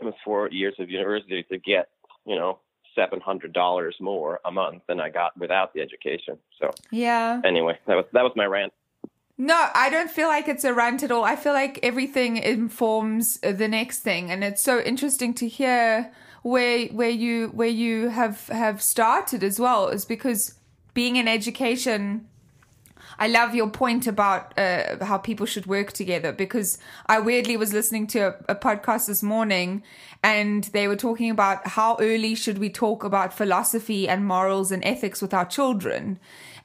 almost four years of university to get you know seven hundred dollars more a month than I got without the education. So Yeah. anyway, that was that was my rant. No, I don't feel like it's a rant at all. I feel like everything informs the next thing, and it's so interesting to hear where where you where you have have started as well. Is because being in education. I love your point about uh, how people should work together because I weirdly was listening to a, a podcast this morning and they were talking about how early should we talk about philosophy and morals and ethics with our children.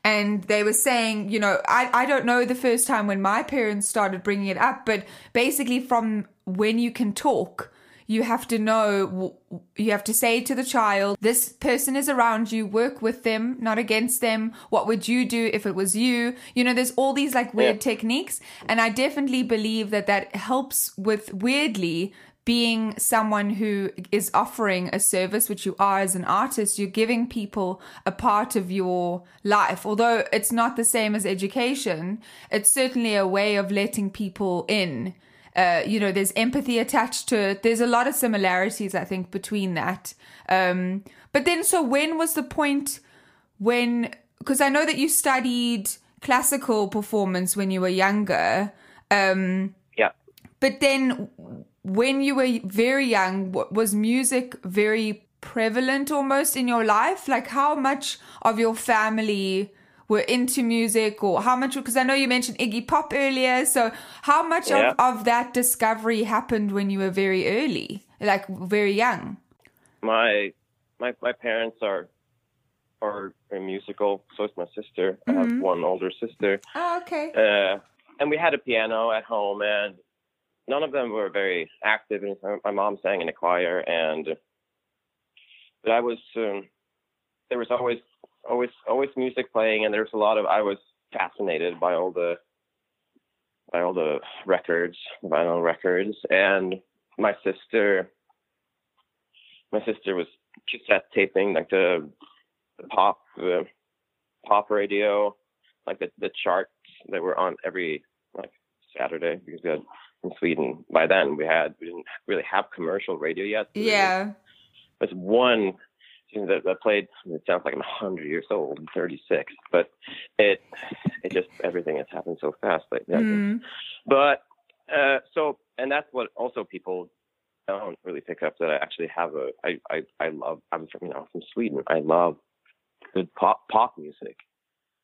And they were saying, you know, I, I don't know the first time when my parents started bringing it up, but basically from when you can talk, you have to know you have to say to the child this person is around you work with them not against them. What would you do if it was you? You know there's all these like weird Yeah. techniques and i definitely believe that that helps with weirdly being someone who is offering a service which you are as an artist you're giving people a part of your life. Although it's not the same as education it's certainly a way of letting people in uh, you know, there's empathy attached to it. There's a lot of similarities, I think, between that. Um, but then, so when was the point when, because I know that you studied classical performance when you were younger. Um, Yeah. but then when you were very young, was music very prevalent almost in your life? Like how much of your family were into music or how much, because I know you mentioned Iggy Pop earlier. So how much Yeah. of, of that discovery happened when you were very early, like very young? my my my parents are are very musical. So is my sister. I Mm-hmm. have one older sister, Oh, okay. uh, and we had a piano at home, and none of them were very active. And my mom sang in a choir, and but I was um, there was always always always music playing, and there's a lot of I was fascinated by all the by all the records, vinyl records, and my sister my sister was cassette taping like the, the pop the pop radio like the the charts that were on every like Saturday because we had in Sweden by then we had we didn't really have commercial radio yet. so Yeah. There's one thing that, that played it sounds like I'm hundred years old, I'm thirty six, but it it just everything has happened so fast lately. I. Mm. But uh, so, and that's what also people don't really pick up that I actually have a. I I I love. I'm from you know from Sweden. I love good pop pop music.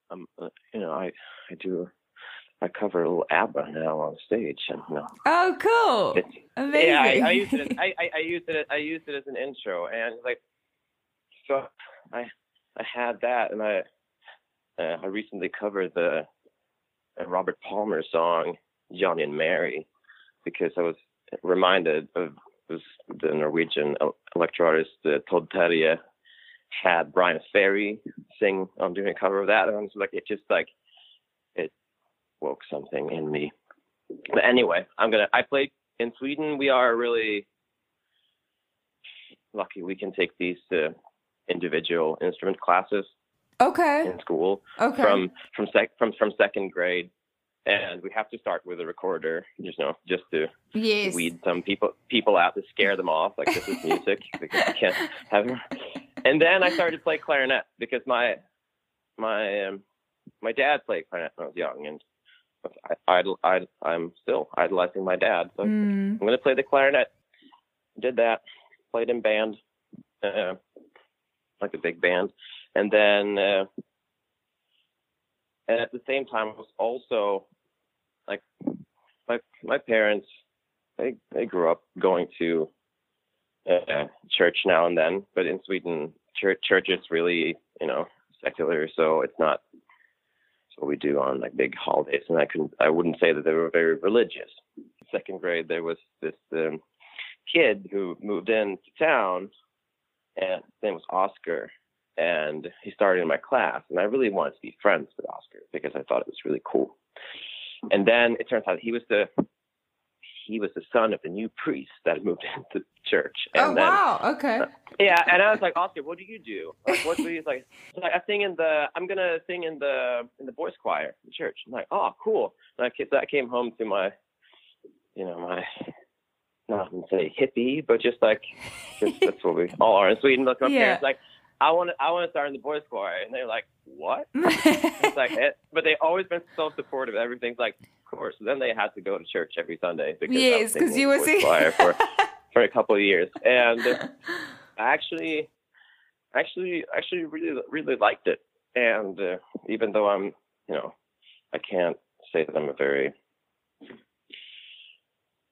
Um, uh, you know, I I do. I cover a little ABBA now on stage, and you know, Oh, cool. Amazing. yeah, I, I used it. As, I, I I used it. I used it as an intro, and like, so I I had that, and I uh, I recently covered the uh, Robert Palmer song Johnny and Mary because I was reminded of was the Norwegian electro artist uh, Todd Terje had Bryan Ferry sing. I'm doing a cover of that, and I was like, it just like it woke something in me. But anyway, I'm gonna. I played in Sweden. We are really lucky. We can take these uh, individual instrument classes okay. in school Okay. from from sec from from second grade, and we have to start with a recorder, you know, just to Yes. weed some people people out to scare them off. Like this is music because I can't have. And then I started to play clarinet because my my um, my dad played clarinet when I was young, and I, idol, I I'm still idolizing my dad. So Mm. I'm gonna play the clarinet. Did that. Played in band, uh, like a big band, and then uh, and at the same time, I was also like my my parents. They they grew up going to uh, church now and then, but in Sweden, church church is really you know secular, so it's not. What we do on like big holidays, and I couldn't. I wouldn't say that they were very religious. Second grade, there was this um, kid who moved into town, and his name was Oscar, and he started in my class, and I really wanted to be friends with Oscar because I thought it was really cool. And then it turns out he was the he was the son of the new priest that moved into the church. And Oh then, wow. Okay. Uh, yeah, and I was like, Oscar, what do you do? Like, what do you like? Like, I sing in the. I'm gonna sing in the in the boys' choir in church. I'm like, oh, cool. And I, so I came home to my, you know, my, not say hippie, but just like, just, that's what we all are in Sweden. Look, my Yeah. parents like, I want to, I want to start in the boys' choir, and they're like, what? It's like, eh, but they always been so supportive. Everything's like, of course. Then they had to go to church every Sunday because Yes, 'cause singing you in were the boys' choir for for a couple of years, and I actually, actually, actually really really liked it. And uh, even though I'm, you know, I can't say that I'm a very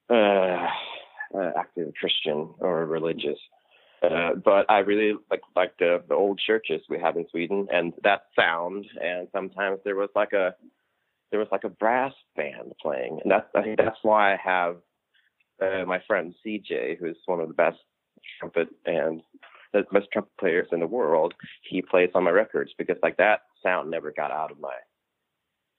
uh, uh, active Christian or religious. Uh, but I really like like the the old churches we have in Sweden and that sound. And sometimes there was like a there was like a brass band playing, and that's I think that's why I have uh, my friend CJ, who's one of the best trumpet and the best trumpet players in the world. He plays on my records because like that sound never got out of my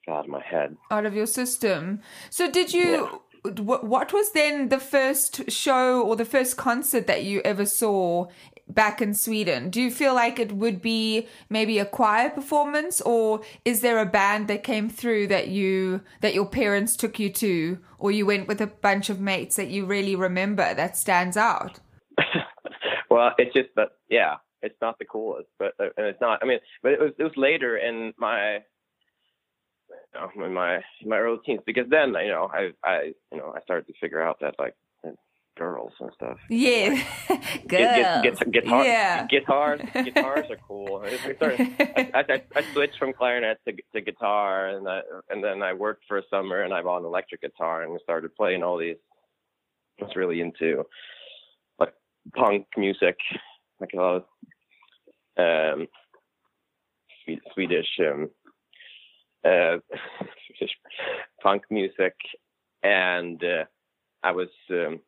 got out of my head. Out of your system. So did you? Wh- What was then the first show or the first concert that you ever saw back in Sweden? Do you feel like it would be maybe a choir performance, or is there a band that came through that you that your parents took you to, or you went with a bunch of mates that you really remember that stands out? well, it's just that yeah, it's not the coolest, but uh, and it's not. I mean, but it was it was later in my know, in my in my early teens because then you know I I you know I started to figure out that like girls and stuff. Yeah, Gu- girls. gu- gu- guitar, yeah. guitars, guitars are cool. I, started, I, I, I switched from clarinet to, to guitar, and I, and then I worked for a summer, and I bought an electric guitar and started playing all these. I was really into like punk music, like a lot of um, Swedish um, uh, punk music, and uh, I was um,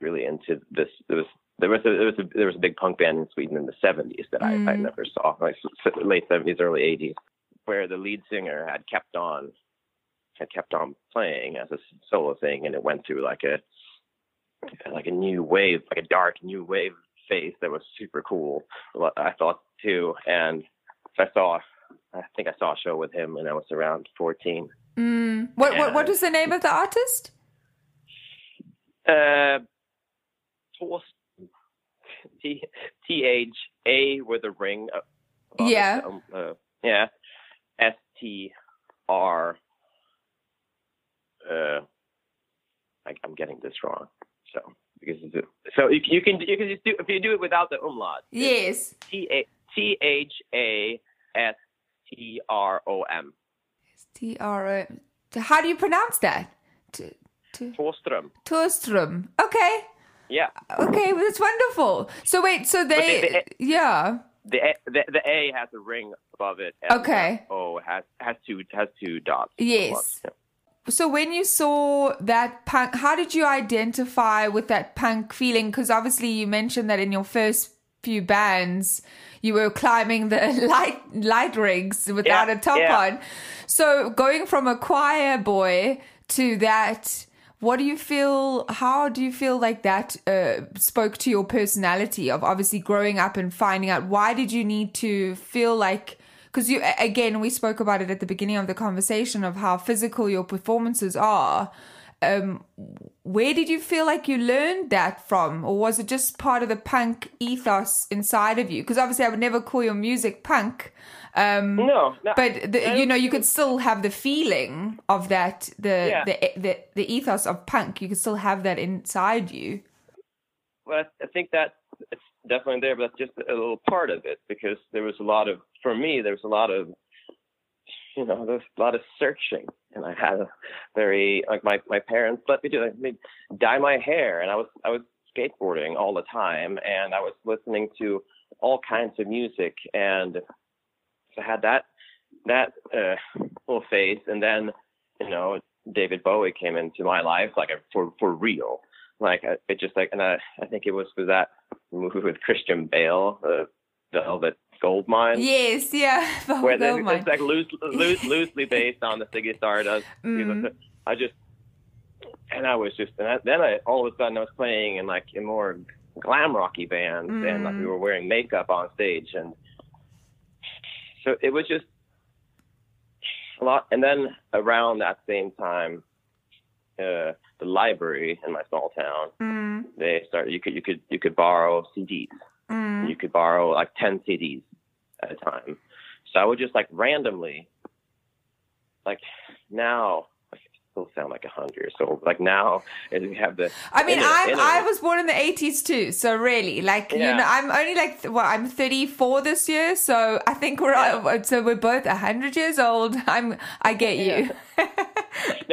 really into this. There was there was a, there was a there was a big punk band in Sweden in the seventies that I, I Mm. never saw, like late seventies, early eighties, where the lead singer had kept on had kept on playing as a solo thing, and it went through like a like a new wave, like a dark new wave phase that was super cool. What I thought too, and I saw. I think I saw a show with him when I was around 14. Mm. What, what what was the name of the artist? Uh, T T H A with a ring. uh, Yeah. um, uh, yeah. S T R. Uh, I, I'm getting this wrong. So because so you, you can you can just do if you do it without the umlaut. Yes. T A T H A S T R O M. T R O. How do you pronounce that? T- t-. Thåström. Okay. Yeah. Okay, well, that's wonderful. So wait, so they, the- yeah. The A, the, the A has a ring above it. Okay. The o has has two has two dots. Yes. Yeah. So when you saw that punk, how did you identify with that punk feeling? Because obviously you mentioned that in your first few bands, you were climbing the light light rigs without Yeah, a top yeah. on. So going from a choir boy to that, what do you feel? How do you feel like that uh, spoke to your personality of obviously growing up and finding out why did you need to feel like because you again we spoke about it at the beginning of the conversation of how physical your performances are. Um, where did you feel like you learned that from, or was it just part of the punk ethos inside of you? Because obviously, I would never call your music punk. Um, No, no, but the, you know, you could still have the feeling of that, the, Yeah. the the the ethos of punk. You could still have that inside you. Well, I I think that it's definitely there, but that's just a little part of it because there was a lot of, for me, there was a lot of, you know, there's a lot of searching, and I had a very like my my parents let me do me dye my hair, and I was I was skateboarding all the time, and I was listening to all kinds of music, and so I had that that uh, little phase, and then you know David Bowie came into my life like for for real. Like it just like and I I think it was with that movie with Christian Bale, the Velvet Goldmine. Yes, yeah. Where they, Goldmine. it's like loose, loose, loosely based on the Ziggy Stardust. Mm. I just and I was just and I, then I all of a sudden I was playing in like in more glam rocky bands and like we Mm. were wearing makeup on stage and so it was just a lot. And then around that same time, uh, the library in my small town Mm, they started you could you could you could borrow CDs. You could borrow like ten CDs at a time. So I would just like randomly like now I still sound like a hundred years old. Like now as we have the I mean, I'm I was born in the 80s too, so really, like you know, I'm only like well, I'm 34 this year, so I think we're uh, so we're both 100 years old. I'm I get you.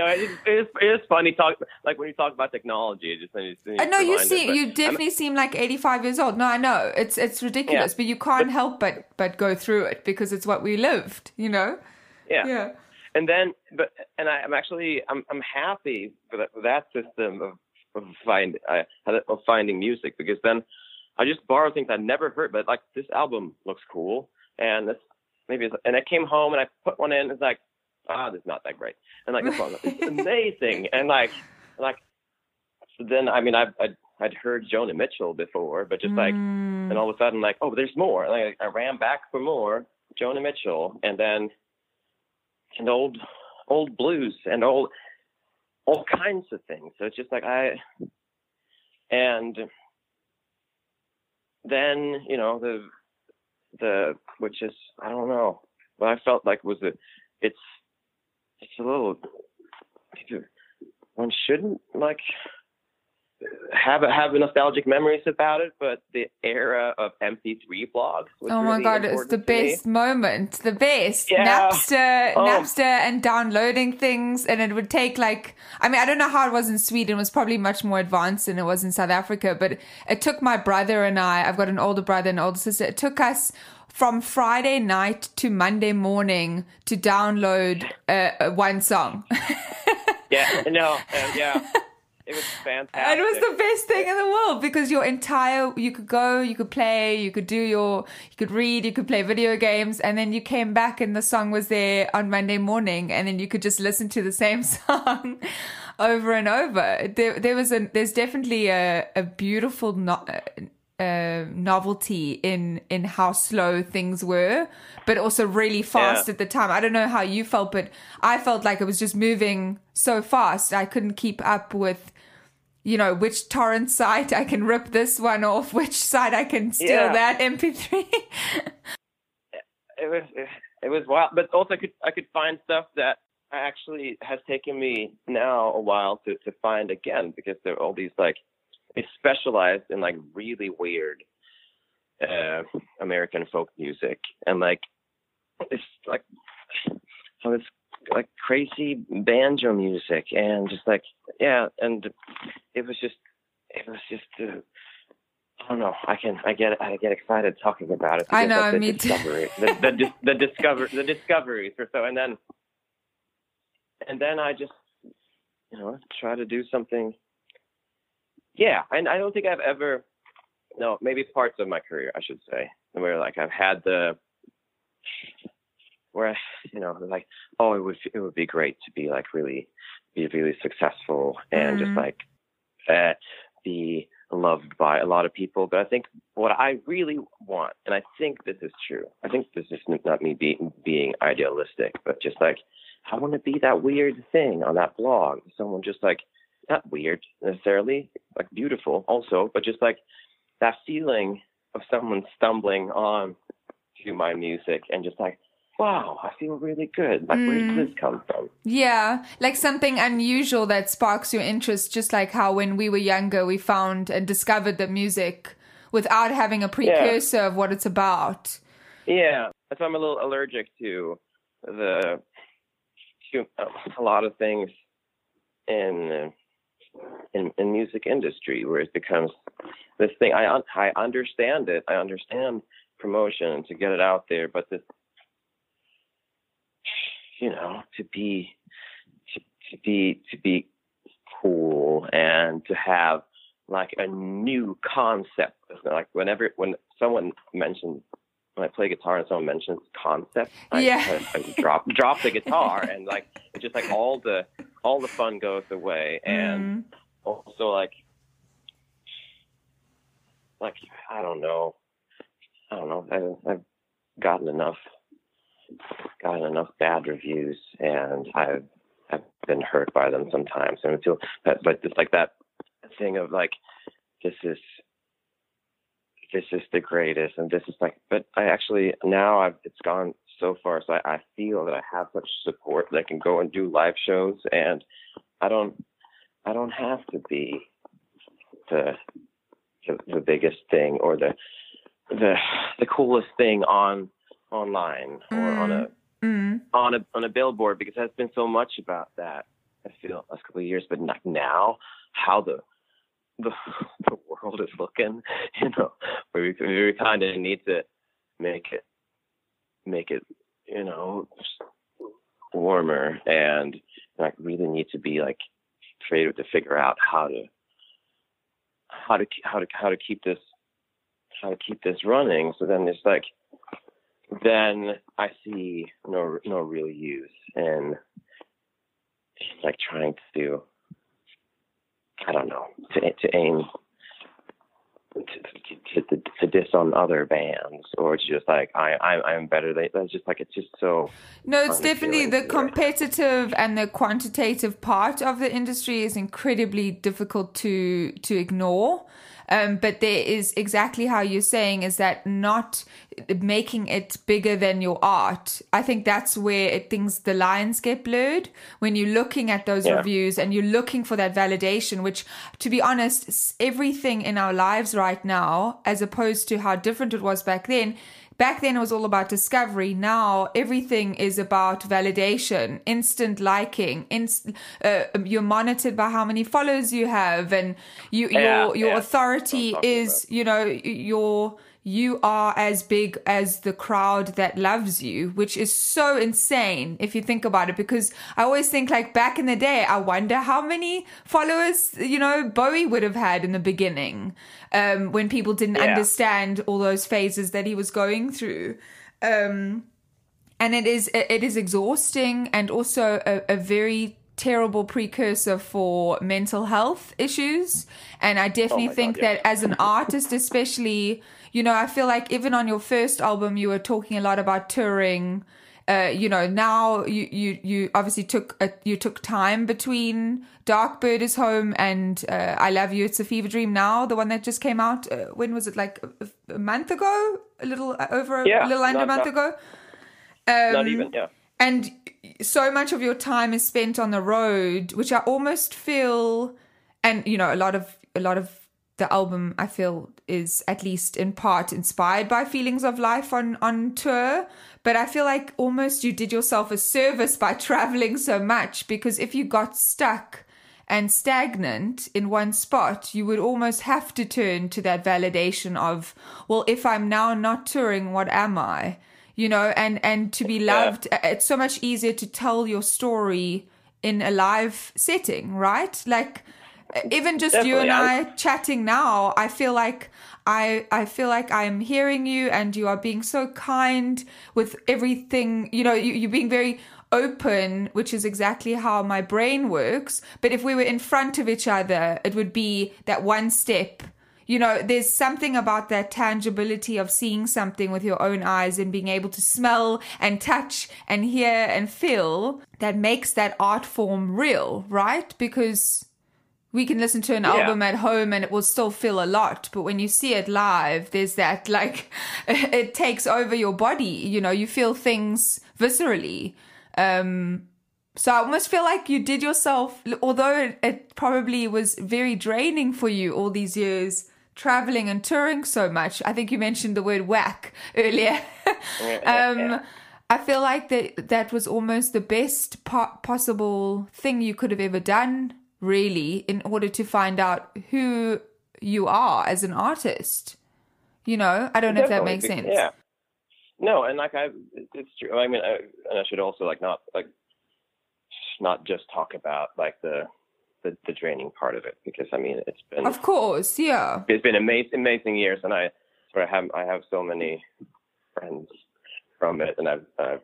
no, it it it is funny talk like when you talk about technology. It just it's, uh, it's I know you see you I'm- definitely seem like 85 years old. No, I know it's it's ridiculous, Yeah. but you can't help but but go through it because it's what we lived, you know. yeah. Yeah. and then but and I, I'm actually I'm I'm happy with that, with that system of of find uh, I of finding music because then I just borrow things I never heard, but like this album looks cool, and this maybe it's, and I came home and I put one in. It's like ah, this is not that great, and like it's amazing, and like like so then I mean I've I'd, I'd heard Joni Mitchell before, but just like Mm. and all of a sudden like oh there's more, and like I ran back for more Joni Mitchell, and then and old old blues and old all kinds of things. So it's just like I and then you know the the which is I don't know what I felt like was a it's it's a little one shouldn't like have have nostalgic memories about it, but the era of MP3 blogs. Was Oh my really god, it's the to me. best moment. The best. Yeah. Napster, Oh. Napster and downloading things and it would take like I mean, I don't know how it was in Sweden. It was probably much more advanced than it was in South Africa, but it took my brother and I, I've got an older brother and older sister. It took us from Friday night to Monday morning to download uh, one song. Yeah, no, uh, yeah, it was fantastic. It was the best thing in the world because your entire you could go, you could play, you could do your you could read, you could play video games, and then you came back and the song was there on Monday morning, and then you could just listen to the same song over and over. There, there was a there's definitely a a beautiful no, uh, novelty in in how slow things were, but also really fast Yeah. at the time. I don't know how you felt, but I felt like it was just moving so fast. I couldn't keep up with, you know, which torrent site I can rip this one off, which site I can steal Yeah. that MP3. it was it was wild, but also I could I could find stuff that actually has taken me now a while to to find again because there are all these like it's specialized in like really weird uh American folk music and like it's like so it's like crazy banjo music and just like yeah and it was just it was just uh, I don't know. I can. I get. I get excited talking about it. I know, the me too. the the, dis- the discover the discoveries or so, and then and then I just you know try to do something. Yeah, and I don't think I've ever. No, maybe parts of my career, I should say, where like I've had the where you know like oh it would it would be great to be like really be really successful and just Mhm. like uh, be loved by a lot of people but i think what I really want, and I think this is true. I think this is not me being being idealistic, but just like I want to be that weird thing on that blog. Someone just like not weird necessarily, like beautiful also, but just like that feeling of someone stumbling on to my music and just like, wow, I feel really good. Like, where did mm. this come from? Yeah, like something unusual that sparks your interest, just like how when we were younger, we found and discovered the music without having a precursor of what it's about. Yeah, so I'm a little allergic to the to um, a lot of things in in, in music industry where it becomes this thing. I I understand it. I understand promotion to get it out there, but this, you know, to be to, to be to be cool and to have like a new concept. Like whenever when someone mentions when I play guitar and someone mentions concept, I, Yeah. I, I drop drop the guitar and like it's just like all the all the fun goes away and Mm. also like like I don't know I don't know I, I've gotten enough gotten enough bad reviews and I've I've been hurt by them sometimes and feel but but it's like that thing of like this is this is the greatest and this is like but I actually now I've it's gone so far so I, I feel that I have such support that I can go and do live shows and I don't I don't have to be the the, the biggest thing or the the the coolest thing on online or on a Mm. on a on a billboard because there's been so much about that. I feel last couple of years, but not now. How the the, the world is looking, you know, we we kind of need to make it make it, you know, warmer and like really need to be like creative to figure out how to how to how to how to keep this how to keep this running. So then it's like then I see no no real use in like trying to I don't know to to aim to, to, to, diss on other bands or to just like I I I'm better that's just like it's just so No, it's definitely the competitive and the quantitative part of the industry is incredibly difficult to to ignore. Um, but there is exactly how you're saying is that not making it bigger than your art. I think that's where it, things the lines get blurred when you're looking at those Yeah. reviews and you're looking for that validation. Which, to be honest, everything in our lives right now, as opposed to how different it was back then, Back then it was all about discovery. Now everything is about validation, instant liking. Inst- uh, you're monitored by how many followers you have, and you, Yeah, your your yeah. authority is, you know, your you are as big as the crowd that loves you, which is so insane if you think about it. Because I always think like back in the day, I wonder how many followers you know Bowie would have had in the beginning um, when people didn't Yeah. understand all those phases that he was going through. Um, and it is it is exhausting and also a, a very terrible precursor for mental health issues and i definitely Oh think God, yes. that as an artist especially you know i feel like even on your first album you were talking a lot about touring. Uh, you know now you you you obviously took a, you took time between dark bird is home and uh, i love you it's a fever dream now the one that just came out uh, when was it like a, a month ago? A little uh, over a little under a month not- ago? Um, not even yeah. and so much of your time is spent on the road which i almost feel and you know a lot of a lot of the album i feel is at least in part inspired by feelings of life on on tour but i feel like almost you did yourself a service by traveling so much because if you got stuck and stagnant in one spot, you would almost have to turn to that validation of, well, if I'm now not touring, what am I? You know, and and to be loved, uh, it's so much easier to tell your story in a live setting, right? Like even just you and I chatting now, I feel like I I feel like I'm hearing you and you are being so kind with everything. You know, you, you're being very open, which is exactly how my brain works. But if we were in front of each other, it would be that one step. you know, there's something about that tangibility of seeing something with your own eyes and being able to smell and touch and hear and feel that makes that art form real, right? Because we can listen to an Yeah. album at home and it will still feel a lot but when you see it live there's that like it takes over your body you know you feel things viscerally. Um so i almost feel like you did yourself although it, probably was very draining for you all these years traveling and touring so much. I think you mentioned the word whack earlier. Um I feel like that that was almost the best po- possible thing you could have ever done, really, in order to find out who you are as an artist. You know, I don't know if that makes sense. Yeah. No, and like I, it's true. I mean, I, and I should also like not like not just talk about like the the, the draining part of it because I mean it's been Of course, yeah. it's been amazing amazing years, and I sort of have I have so many friends from it, and I've I've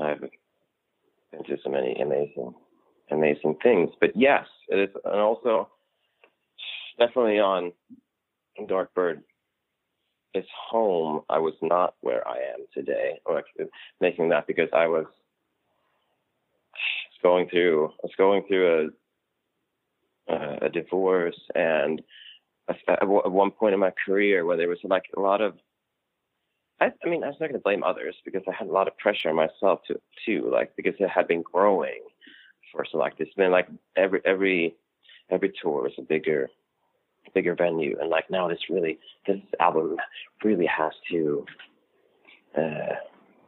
I've been to so many amazing amazing things. But yes, it is, and also definitely on Dark Bird. It's home. I was not where I am today, making that because I was going through I was going through a uh, a divorce and at one point in my career where there was like a lot of I, I mean, I was not going to blame others because I had a lot of pressure on myself to, too, like because it had been growing for so like it's been like every every every tour is a bigger bigger venue, and like now this really this album really has to uh,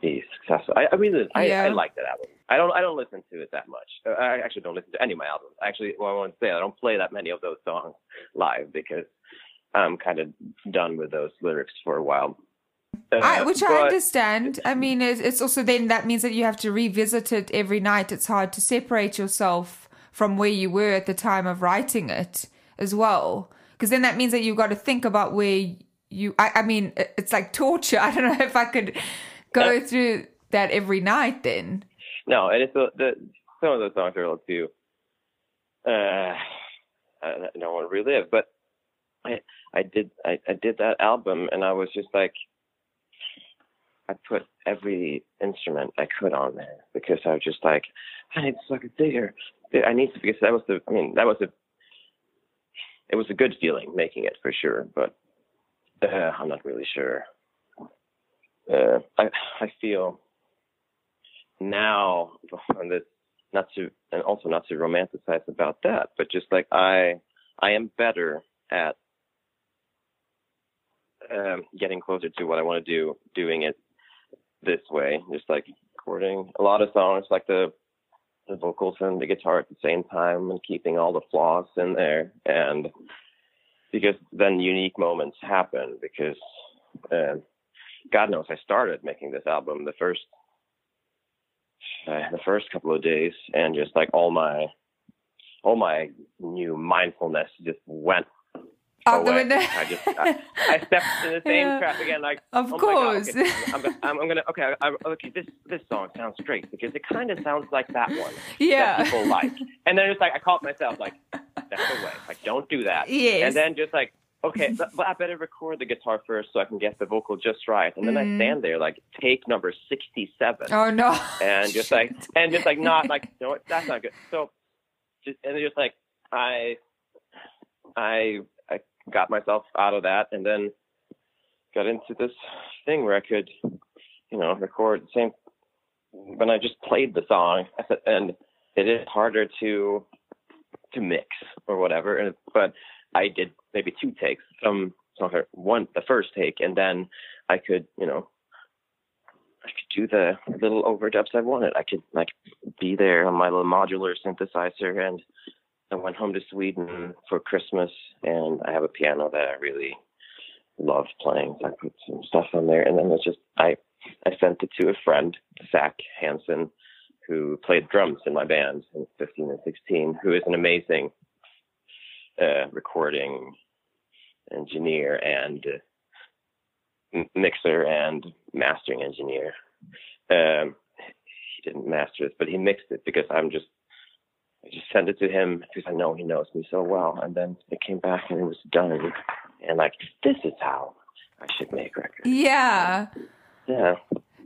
be successful. I, I really I, Yeah. I like that album. I don't I don't listen to it that much. Uh, I actually don't listen to any of my albums. Actually, well, I want to say I don't play that many of those songs live because I'm kind of done with those lyrics for a while. Uh, I, which I understand. I mean, it's, it's also then that means that you have to revisit it every night. It's hard to separate yourself from where you were at the time of writing it as well. Because then that means that you've got to think about where you. I, I mean, it's like torture. I don't know if I could go through that every night then. No, and it's the, the some of those songs are a little too. Uh, I don't want to relive, but I I did I, I did that album, and I was just like, I put every instrument I could on there because I was just like, I need to like a bigger. I need to because that was the. I mean, that was a. It was a good feeling making it for sure, but uh, I'm not really sure. Uh, I I feel now and this not to and also not to romanticize about that but just like i i am better at um getting closer to what i want to do doing it this way just like recording. A lot of songs like the the vocals and the guitar at the same time and keeping all the flaws in there. And because then unique moments happen because uh, god knows i started making this album the first uh, the first couple of days and just like all my all my new mindfulness just went Out the window. I just I, I stepped in the same Yeah. trap again like Of oh my God, course. okay, I'm, gonna- I'm, I'm gonna okay I, okay this this song sounds great because it kind of sounds like that one Yeah. that people like and then it's like I caught myself like that's the way like don't do that Yes. and then just like okay but, I better record the guitar first so I can get the vocal just right and then Mm. I stand there like take number 67 Oh no. and just like and just like not like no that's not good so just and just like i i got myself out of that and then got into this thing where i could you know record the same when i just played the song and it is harder to to mix or whatever and but i did maybe two takes some one the first take and then i could you know I could do the little overdubs I wanted. I could like be there on my little modular synthesizer and I went home to Sweden for Christmas and I have a piano that I really love playing. So I put some stuff on there and then it's just I I sent it to a friend, Zach Hanson, who played drums in my band in 15 and 16, who is an amazing uh, recording engineer and uh, mixer and mastering engineer. Um, he didn't master it, but he mixed it because I'm just I just sent it to him because I know he knows me so well. And then it came back and it was done. and like this is how I should make records. Yeah. Yeah.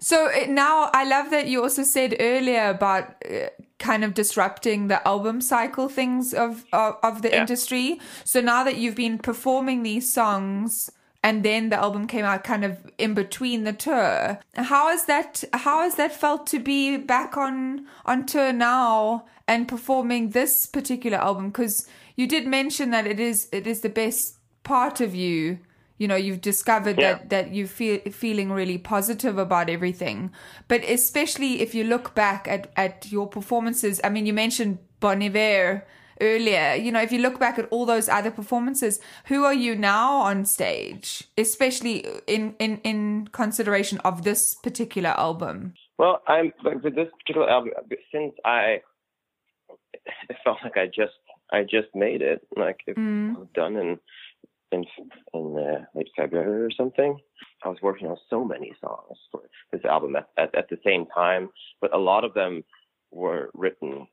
So it, now I love that you also said earlier about uh, kind of disrupting the album cycle things of of, of the Yeah. industry. So now that you've been performing these songs and then the album came out kind of in between the tour, how has that how has that felt to be back on on tour now and performing this particular album? Because you did mention that it is it is the best part of you. You know you've discovered Yeah. that that you feel feeling really positive about everything. But especially if you look back at at your performances i mean you mentioned bon iver earlier you know if you look back at all those other performances who are you now on stage especially in in in consideration of this particular album Well, I'm like with this particular album since I it felt like I just I just made it like it Mm. was done in in in uh, late February or something. I was working on so many songs for this album at, at at the same time, but a lot of them were written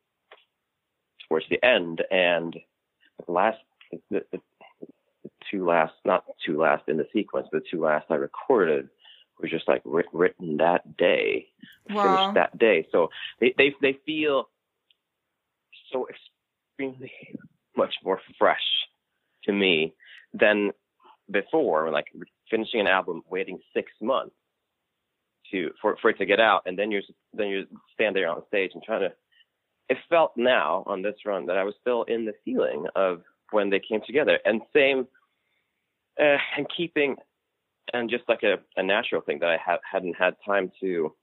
towards the end and the last the, the, the two last not two last in the sequence, but the two last I recorded were just like writ- written that day Wow. finished that day. So they, they they feel so extremely much more fresh to me than before. Like finishing an album, waiting six months to for for it to get out, and then you're then you stand there on stage and trying to. It felt now on this run that I was still in the feeling of when they came together, and same, uh, and keeping, and just like a, a natural thing that I ha- hadn't had time to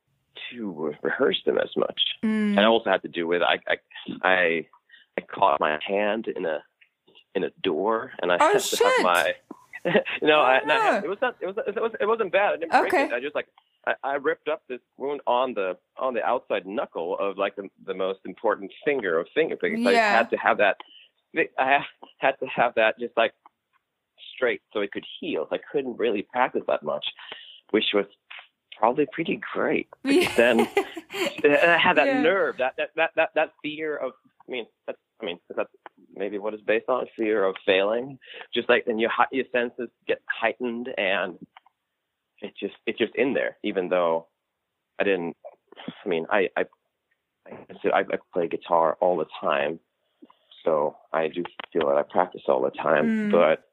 to rehearse them as much. Mm. And I also had to do with I I I, I caught my hand in a in a door, and I Oh, had to shit. have my. no, I, and I Oh. had, it was not. It was. It was. It wasn't bad. I didn't break Okay. it. I just like. I, I ripped up this wound on the on the outside knuckle of like the the most important finger of. I Yeah. had to have that. I had to have that just like straight so it could heal. I couldn't really practice that much, which was probably pretty great. Yeah. Then I had that Yeah. nerve, that, that that that that fear of. I mean, that's. I mean, that's maybe what it's based on: fear of failing. Just like, and your your senses get heightened, and it just it's just in there. Even though I didn't. I mean, I I I, I play guitar all the time, so I do feel that I practice all the time. Mm. But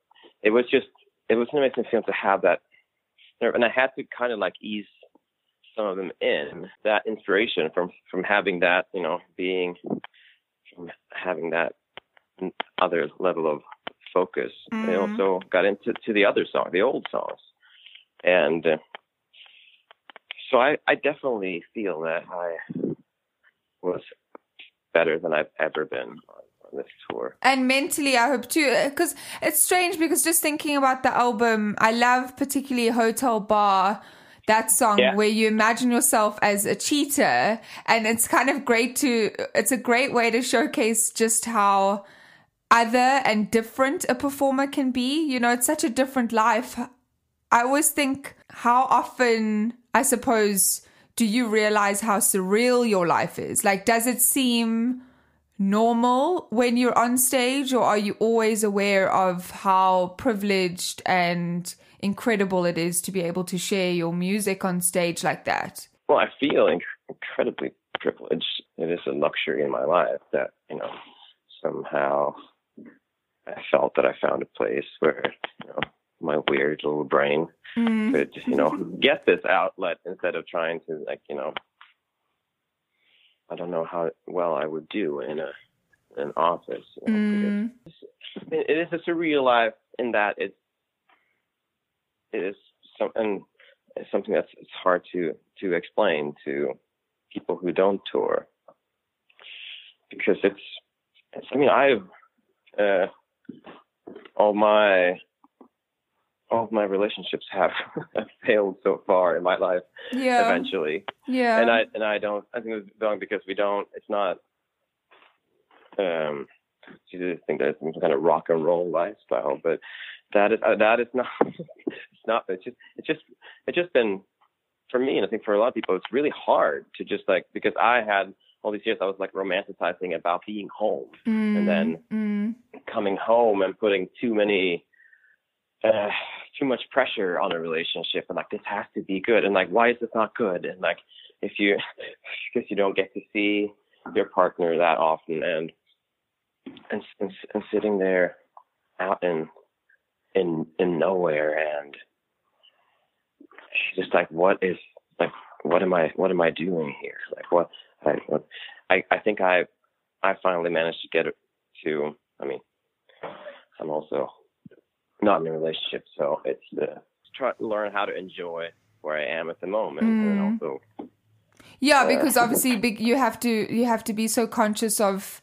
it was just it was an amazing feeling to have that and I had to kind of like ease some of them in that inspiration from from having that you know being from having that other level of focus. I Mhm. also got into to the other song, the old songs, and uh, so I I definitely feel that I was better than I've ever been this tour. and mentally i hope too because it's strange because just thinking about the album i love particularly hotel bar that song Yeah. where you imagine yourself as a cheater and it's kind of great to it's a great way to showcase just how other and different a performer can be you know it's such a different life i always think how often i suppose do you realize how surreal your life is like does it seem normal when you're on stage or are you always aware of how privileged and incredible it is to be able to share your music on stage like that Well, I feel inc- incredibly privileged. It is a luxury in my life that you know somehow I felt that I found a place where you know my weird little brain Mm. could you know get this outlet instead of trying to like you know I don't know how well I would do in a an office. You know, Mm. because I mean, it is a surreal life in that it's it is some and it's something that's it's hard to to explain to people who don't tour because it's it's I mean I've uh, all my all of my relationships have failed so far in my life yeah eventually yeah and I and I don't I think it's wrong because we don't it's not um you just think that it's some kind of rock and roll lifestyle but that is uh, that is not it's not it's just it's just it's just been for me and I think for a lot of people it's really hard to just like because I had all these years I was like romanticizing about being home Mm. and then Mm. coming home and putting too many uh, too much pressure on a relationship and like this has to be good and like why is this not good? And like if you because you don't get to see your partner that often and and and, and sitting there out in in in nowhere and just like what is like what am I what am I doing here? Like what I what, I I think I I finally managed to get to I mean I'm also not in a relationship so it's uh, try to learn how to enjoy where I am at the moment and Mm. also Yeah, because obviously you have to you have to be so conscious of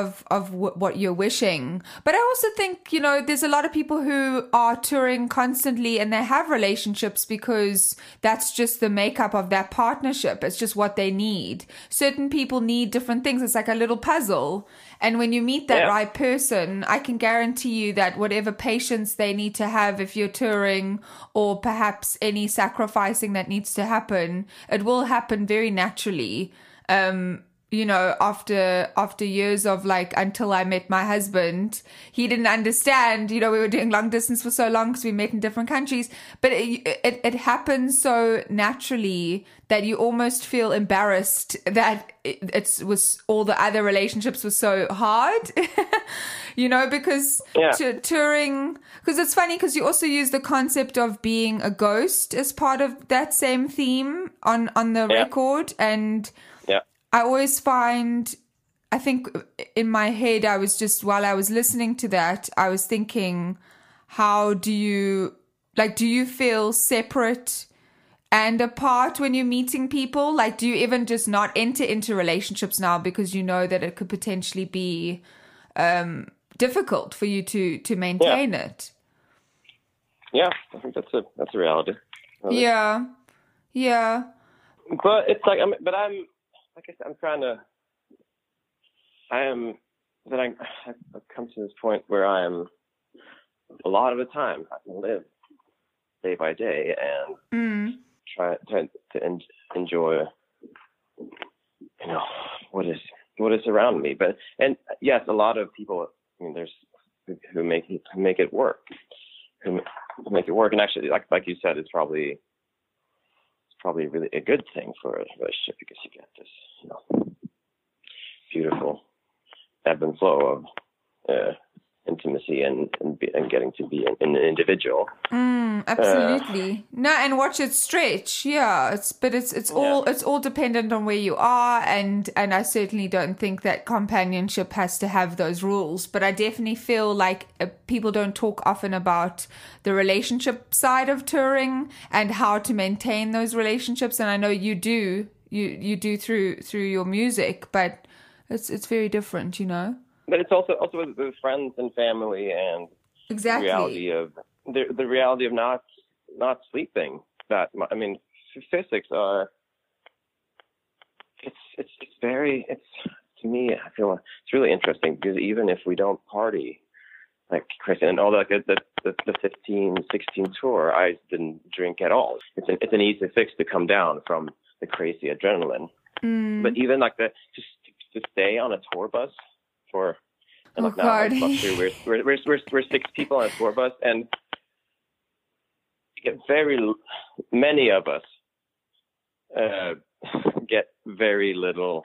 of of w- what you're wishing. But I also think you know there's a lot of people who are touring constantly and they have relationships because that's just the makeup of that partnership. It's just what they need. Certain people need different things. It's like a little puzzle. And when you meet that Yeah. right person, I can guarantee you that whatever patience they need to have if you're touring or perhaps any sacrificing that needs to happen, it will happen very naturally. Um, you know, after after years of like until I met my husband, he didn't understand. You know, we were doing long distance for so long because we met in different countries, but it, it it happens so naturally that you almost feel embarrassed that it, it's was all the other relationships were so hard. you know, because Yeah. to, touring because it's funny because you also use the concept of being a ghost as part of that same theme on on the Yeah. record and I always find, I think in my head, I was just, while I was listening to that, I was thinking, how do you, like, do you feel separate and apart when you're meeting people? Like, do you even just not enter into relationships now because you know that it could potentially be um, difficult for you to, to maintain it? yeah I think that's a that's a reality Yeah. Yeah. But it's like I'm, but I'm, I said, I'm trying to. I am that I I've come to this point where I'm a lot of the time I can live day by day and Mm. try try to en- enjoy, you know, what is what is around me. But and yes, a lot of people. I mean, there's who, make it make it work, who who make it work. And actually, like like you said, it's probably probably really a good thing for a relationship because you get this, you know, beautiful ebb and flow of uh, intimacy and and, be, and getting to be an, an individual. Mm, absolutely. no, and watch it stretch. Yeah, it's but it's it's all it's all dependent on where you are, and and I certainly don't think that companionship has to have those rules. But I definitely feel like uh, people don't talk often about the relationship side of touring and how to maintain those relationships. And I know you do. You you do through through your music, but it's it's very different, you know. But it's also also with, with friends and family and Exactly. the reality of the the reality of not not sleeping that. I mean, physics are. It's it's it's very it's to me. I feel it's really interesting because even if we don't party like Kristen and all that the the the, the 15, 16 tour, I didn't drink at all. It's an it's an easy fix to come down from the crazy adrenaline. Mm. But even like the just to stay on a tour bus for and Oh, like now like, God. we're, we're we're we're we're six people on a tour bus and get very many of us uh, get very little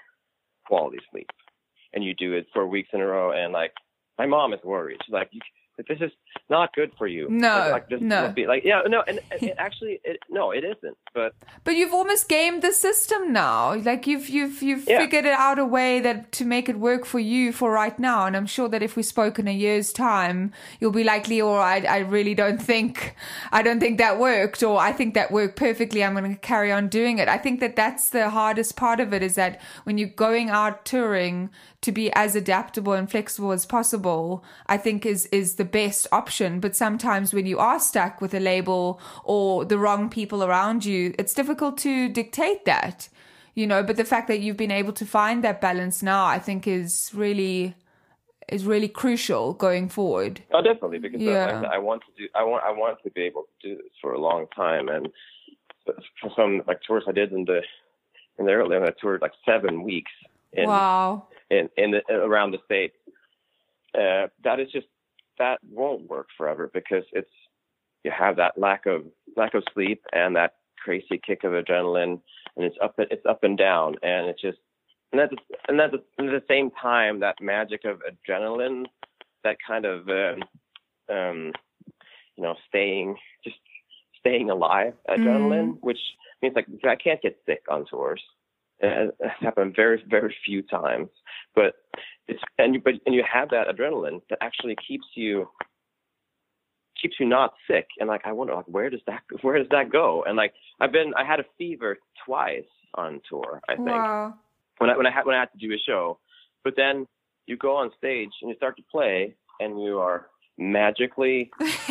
quality sleep, and you do it for weeks in a row. And like my mom is worried. She's like, "This is not good for you." No, like, like this no. be like yeah, no, and, and it actually, it, no, it isn't. But But you've almost gamed the system now. Like you've you've you've Yeah. figured it out a way that to make it work for you for right now. And I'm sure that if we spoke in a year's time, you'll be like, Leor, I I really don't think I don't think that worked, or I think that worked perfectly. I'm going to carry on doing it. I think that that's the hardest part of it is that when you're going out touring to be as adaptable and flexible as possible, I think is is the best option. But sometimes when you are stuck with a label or the wrong people around you, it's difficult to dictate that. You know, but the fact that you've been able to find that balance now, I think is really is really crucial going forward. Oh, definitely, because uh, Yeah. I, I want to do. I want. I want to be able to do this for a long time, and for some like tours I did in the in the early, I toured like seven weeks in wow. in in the, around the state, Uh, that is just that won't work forever because it's you have that lack of lack of sleep and that crazy kick of adrenaline, and it's up it's up and down, and it's just and that's and that's at the same time that magic of adrenaline, that kind of um, um, you know staying just staying alive adrenaline, Mm. which means like I can't get sick on tours. It has happened very very few times, but it's and you but and you have that adrenaline that actually keeps you keeps you not sick. And like I wonder like where does that where does that go? And like I've been I had a fever twice on tour I think. Wow. when I when I had when I had to do a show, but then you go on stage and you start to play and you are magically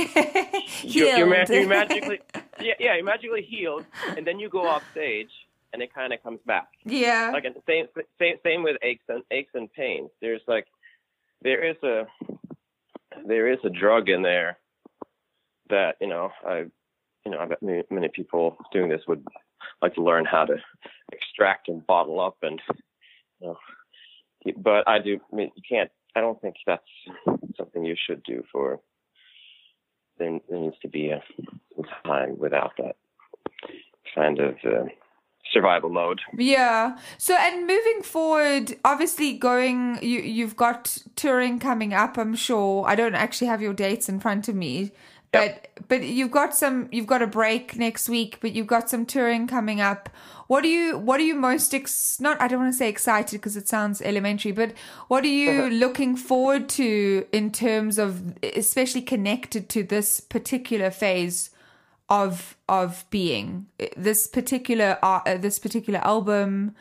you're, you're, Healed. you're magically yeah yeah you're magically healed. And then you go off stage and it kind of comes back yeah. like same same same with aches and aches and pains there's like there is a there is a drug in there that you know I you know I bet many, many people doing this would like to learn how to extract and bottle up and you know but I do I mean you can't I don't think that's something you should do for there, there needs to be a some time without that kind of uh, survival mode Yeah. So and moving forward, obviously going you you've got touring coming up, I'm sure. I don't actually have your dates in front of me. But but you've got some you've got a break next week, but you've got some touring coming up. What are you what are you most ex- not I don't want to say excited because it sounds elementary, but what are you looking forward to in terms of especially connected to this particular phase of of being this particular uh, uh, this particular album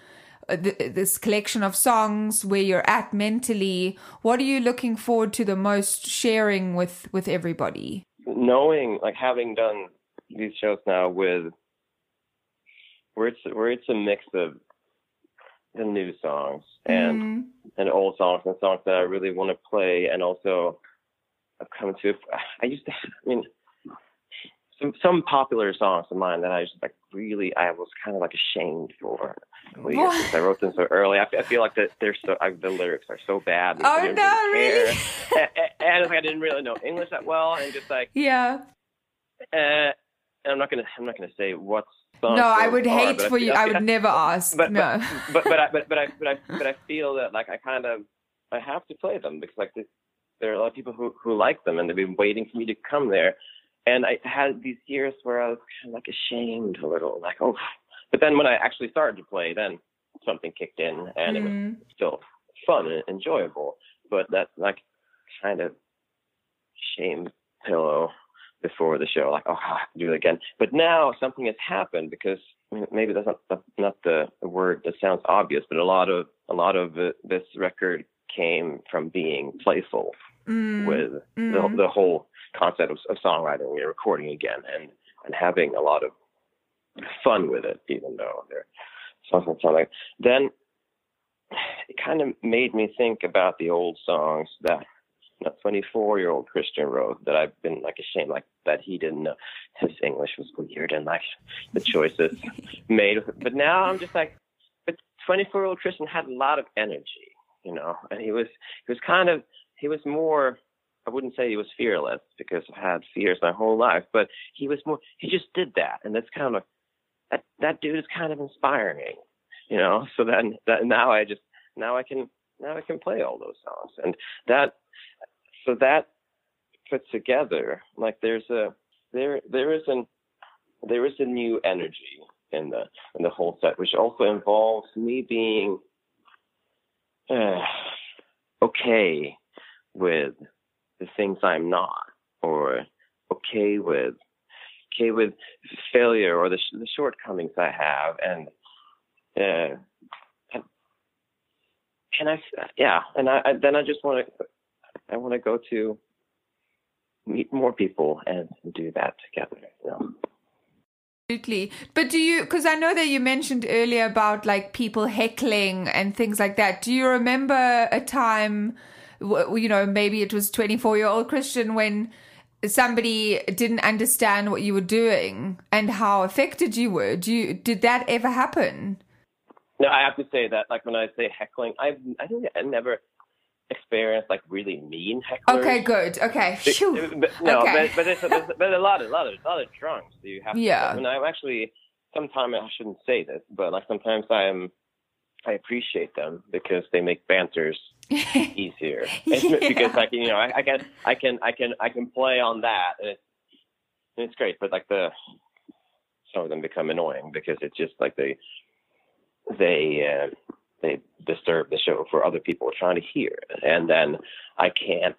uh, th- this collection of songs where you're at mentally what are you looking forward to the most sharing with with everybody knowing like having done these shows now with where it's where it's a mix of the new songs and Mm. and old songs and songs that I really want to play and also I've come to I used to I mean some some popular songs of mine that I just like really I was kind of like ashamed for since I wrote them so early. I, I feel like that they're so I, the lyrics are so bad. I oh no really and, and like I didn't really know English that well, and just like, yeah uh, and I'm not gonna, I'm not gonna say what songs. no i would are, hate but for feel- you i would feel- never ask But no but but I, but but I but I but I feel that like I kind of I have to play them because like this, there are a lot of people who who like them and they've been waiting for me to come there, and I had these years where I was kind of like ashamed a little, like oh, but then when I actually started to play, then something kicked in and it was Mm. still fun and enjoyable, but that like kind of shame pillow before the show, like oh, I have to do it again. But now something has happened because I mean, maybe that's not the, not the word that sounds obvious, but a lot of a lot of this record came from being playful Mm. with Mm. the the whole concept of, of songwriting and recording again, and and having a lot of fun with it, even though they're songs. Then it kind of made me think about the old songs that a 24 year old Kristian wrote that I've been like ashamed, like that he didn't know his English was weird and like the choices made. But now I'm just like, but 24 year old Kristian had a lot of energy, you know, and he was, he was kind of, he was more, I wouldn't say he was fearless because I've had fears my whole life, but he was more, he just did that. And that's kind of, that, that dude is kind of inspiring, you know, so then that, now I just, now I can, now I can play all those songs and that, so that put together, like there's a, there, there is an, there is a new energy in the, in the whole set, which also involves me being, uh, okay with the things I'm not, or okay with okay with failure or the, the shortcomings I have, and uh, and, I yeah, and I, I then I just want to I want to go to meet more people and do that together. You know? Absolutely. But do you, because I know that you mentioned earlier about like people heckling and things like that. Do you remember a time, you know, maybe it was 24 year old Kristian when somebody didn't understand what you were doing and how affected you were? Do you, did that ever happen? No, I have to say that like when I say heckling, I've, I think I never experienced like really mean hecklers. Okay, good. Okay. But- But, no, Okay. but but, there's, but a lot of lot of lot of drunks. So you have to, Yeah. And I'm actually sometimes I shouldn't say this, but like sometimes I'm I appreciate them because they make banters easier. It's Yeah. Because like you know I, I can I can I can I can play on that and it's and it's great. But like the some of them become annoying because it's just like they they uh, they disturb the show for other people trying to hear, and then I can't.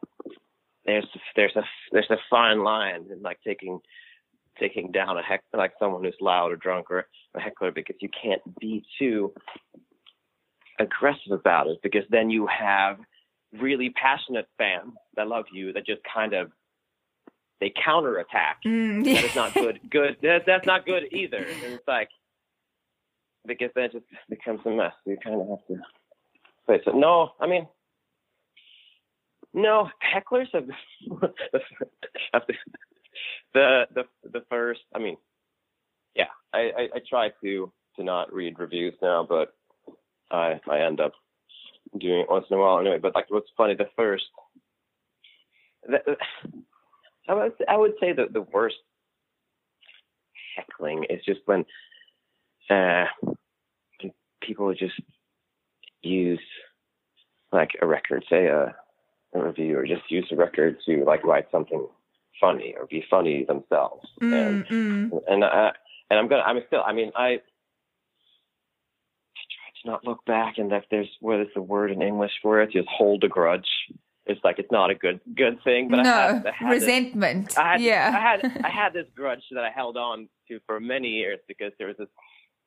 There's there's a there's a fine line in like taking taking down a heck like someone who's loud or drunk or a heckler because you can't be too aggressive about it because then you have really passionate fans that love you that just kind of they counterattack Mm, that is not good. Good. That, that's not good either. And it's like because then it just becomes a mess. You kind of have to face it. No, I mean, no hecklers have have the the the the first. I mean, yeah, I, I I try to to not read reviews now, but I I end up doing it once in a while anyway. But like, what's funny, the first. The, I would I would say that the worst heckling is just when uh people just use like a record, say a, a review, or just use a record to like write something funny or be funny themselves. And mm, mm. and I and I'm gonna I'm still I mean I I try to not look back and if there's what is the word in English for it? Just hold a grudge. It's like it's not a good good thing. But no, I had, I had this- resentment. I had, yeah. I had I had this grudge that I held on to for many years because there was this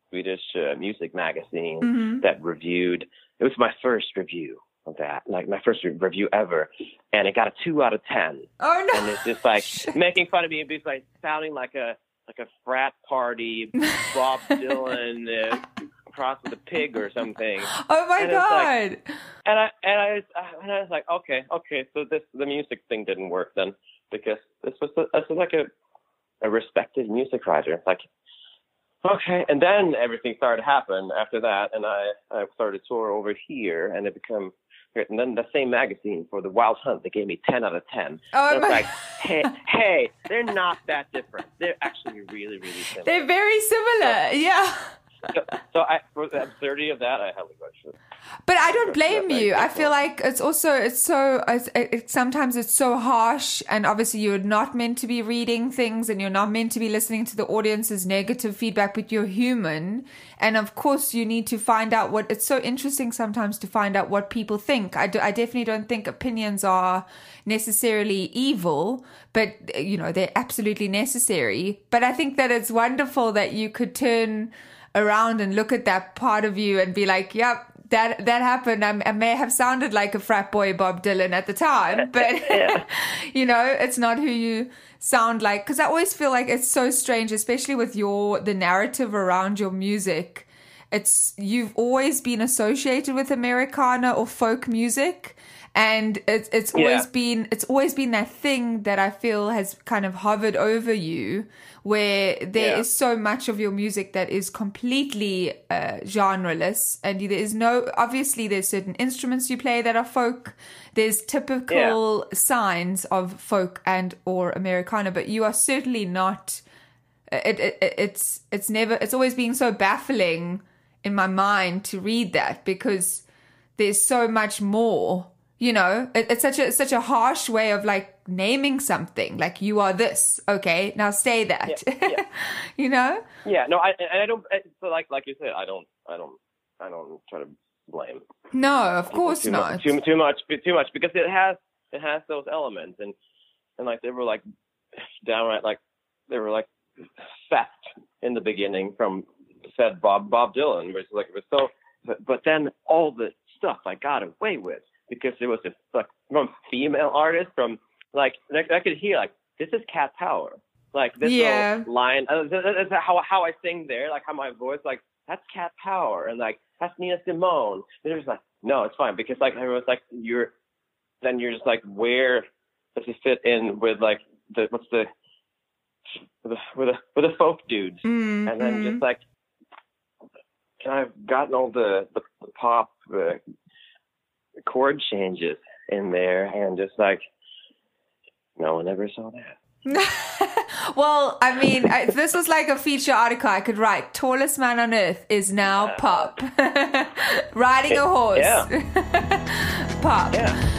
Swedish uh, music magazine Mhm. that reviewed. It was my first review of that, like my first review ever, and it got a two out of ten. Oh no. And it's just like making fun of me and just like sounding like a like a frat party Bob Dylan uh, crossed with a pig or something. oh my and god. like- And I and I was, and I was like, okay, okay, so this the music thing didn't work then because this was this was like a a respected music writer. Like, okay, and then everything started to happen after that, and I I started to tour over here, and it became. And then the same magazine for the Wild Hunt, they gave me ten out of ten. Oh So my- like, hey, hey, they're not that different. They're actually really, really similar. They're very similar. Yeah. So, so I, for the absurdity of that, I a grudge. But I don't blame you. I feel like it's also it's so it's, it, it, sometimes it's so harsh, and obviously you're not meant to be reading things, and you're not meant to be listening to the audience's negative feedback. But you're human, and of course you need to find out what. It's so interesting sometimes to find out what people think. I do, I definitely don't think opinions are necessarily evil, but you know they're absolutely necessary. But I think that it's wonderful that you could turn around and look at that part of you and be like, yep, that that happened. I, I may have sounded like a frat boy Bob Dylan at the time, but you know, it's not who you sound like. Because I always feel like it's so strange, especially with your the narrative around your music. It's you've always been associated with Americana or folk music, and it's it's always Yeah. been it's always been that thing that I feel has kind of hovered over you, where there is Yeah. so much of your music that is completely uh, genreless, and there is no obviously there's certain instruments you play that are folk. There's typical signs of folk and or Americana, but you are certainly not. It, it, it it's it's never it's always been so baffling in my mind to read that because there's so much more you know it, it's such a it's such a harsh way of like naming something like you are this okay now say that yeah. you know Yeah, no, I and I don't. So like like you said, I don't, I don't, I don't try to blame. no of course too not Much, too, too much, too much, because it has it has those elements, and and like they were like downright like they were like theft in the beginning from said Bob Bob Dylan, which like it was so. But, but then all the stuff I got away with because it was this like from female artist from like I, I could hear like this is Cat Power. Like this Yeah. line, uh, th- th- that's how how I sing there, like how my voice, like that's Cat Power, and like that's Nina Simone. And it was like, no, it's fine because like was like, you're, then you're just like, where does it fit in with like the what's the with the with the, with the folk dudes, Mm, and then mm. just like, I've gotten all the the, the pop uh, chord changes, in there, and just like no one ever saw that. well, I mean, if this was like a feature article, I could write "Tallest man on earth is now Pop, riding a horse." Yeah. Pop. Yeah.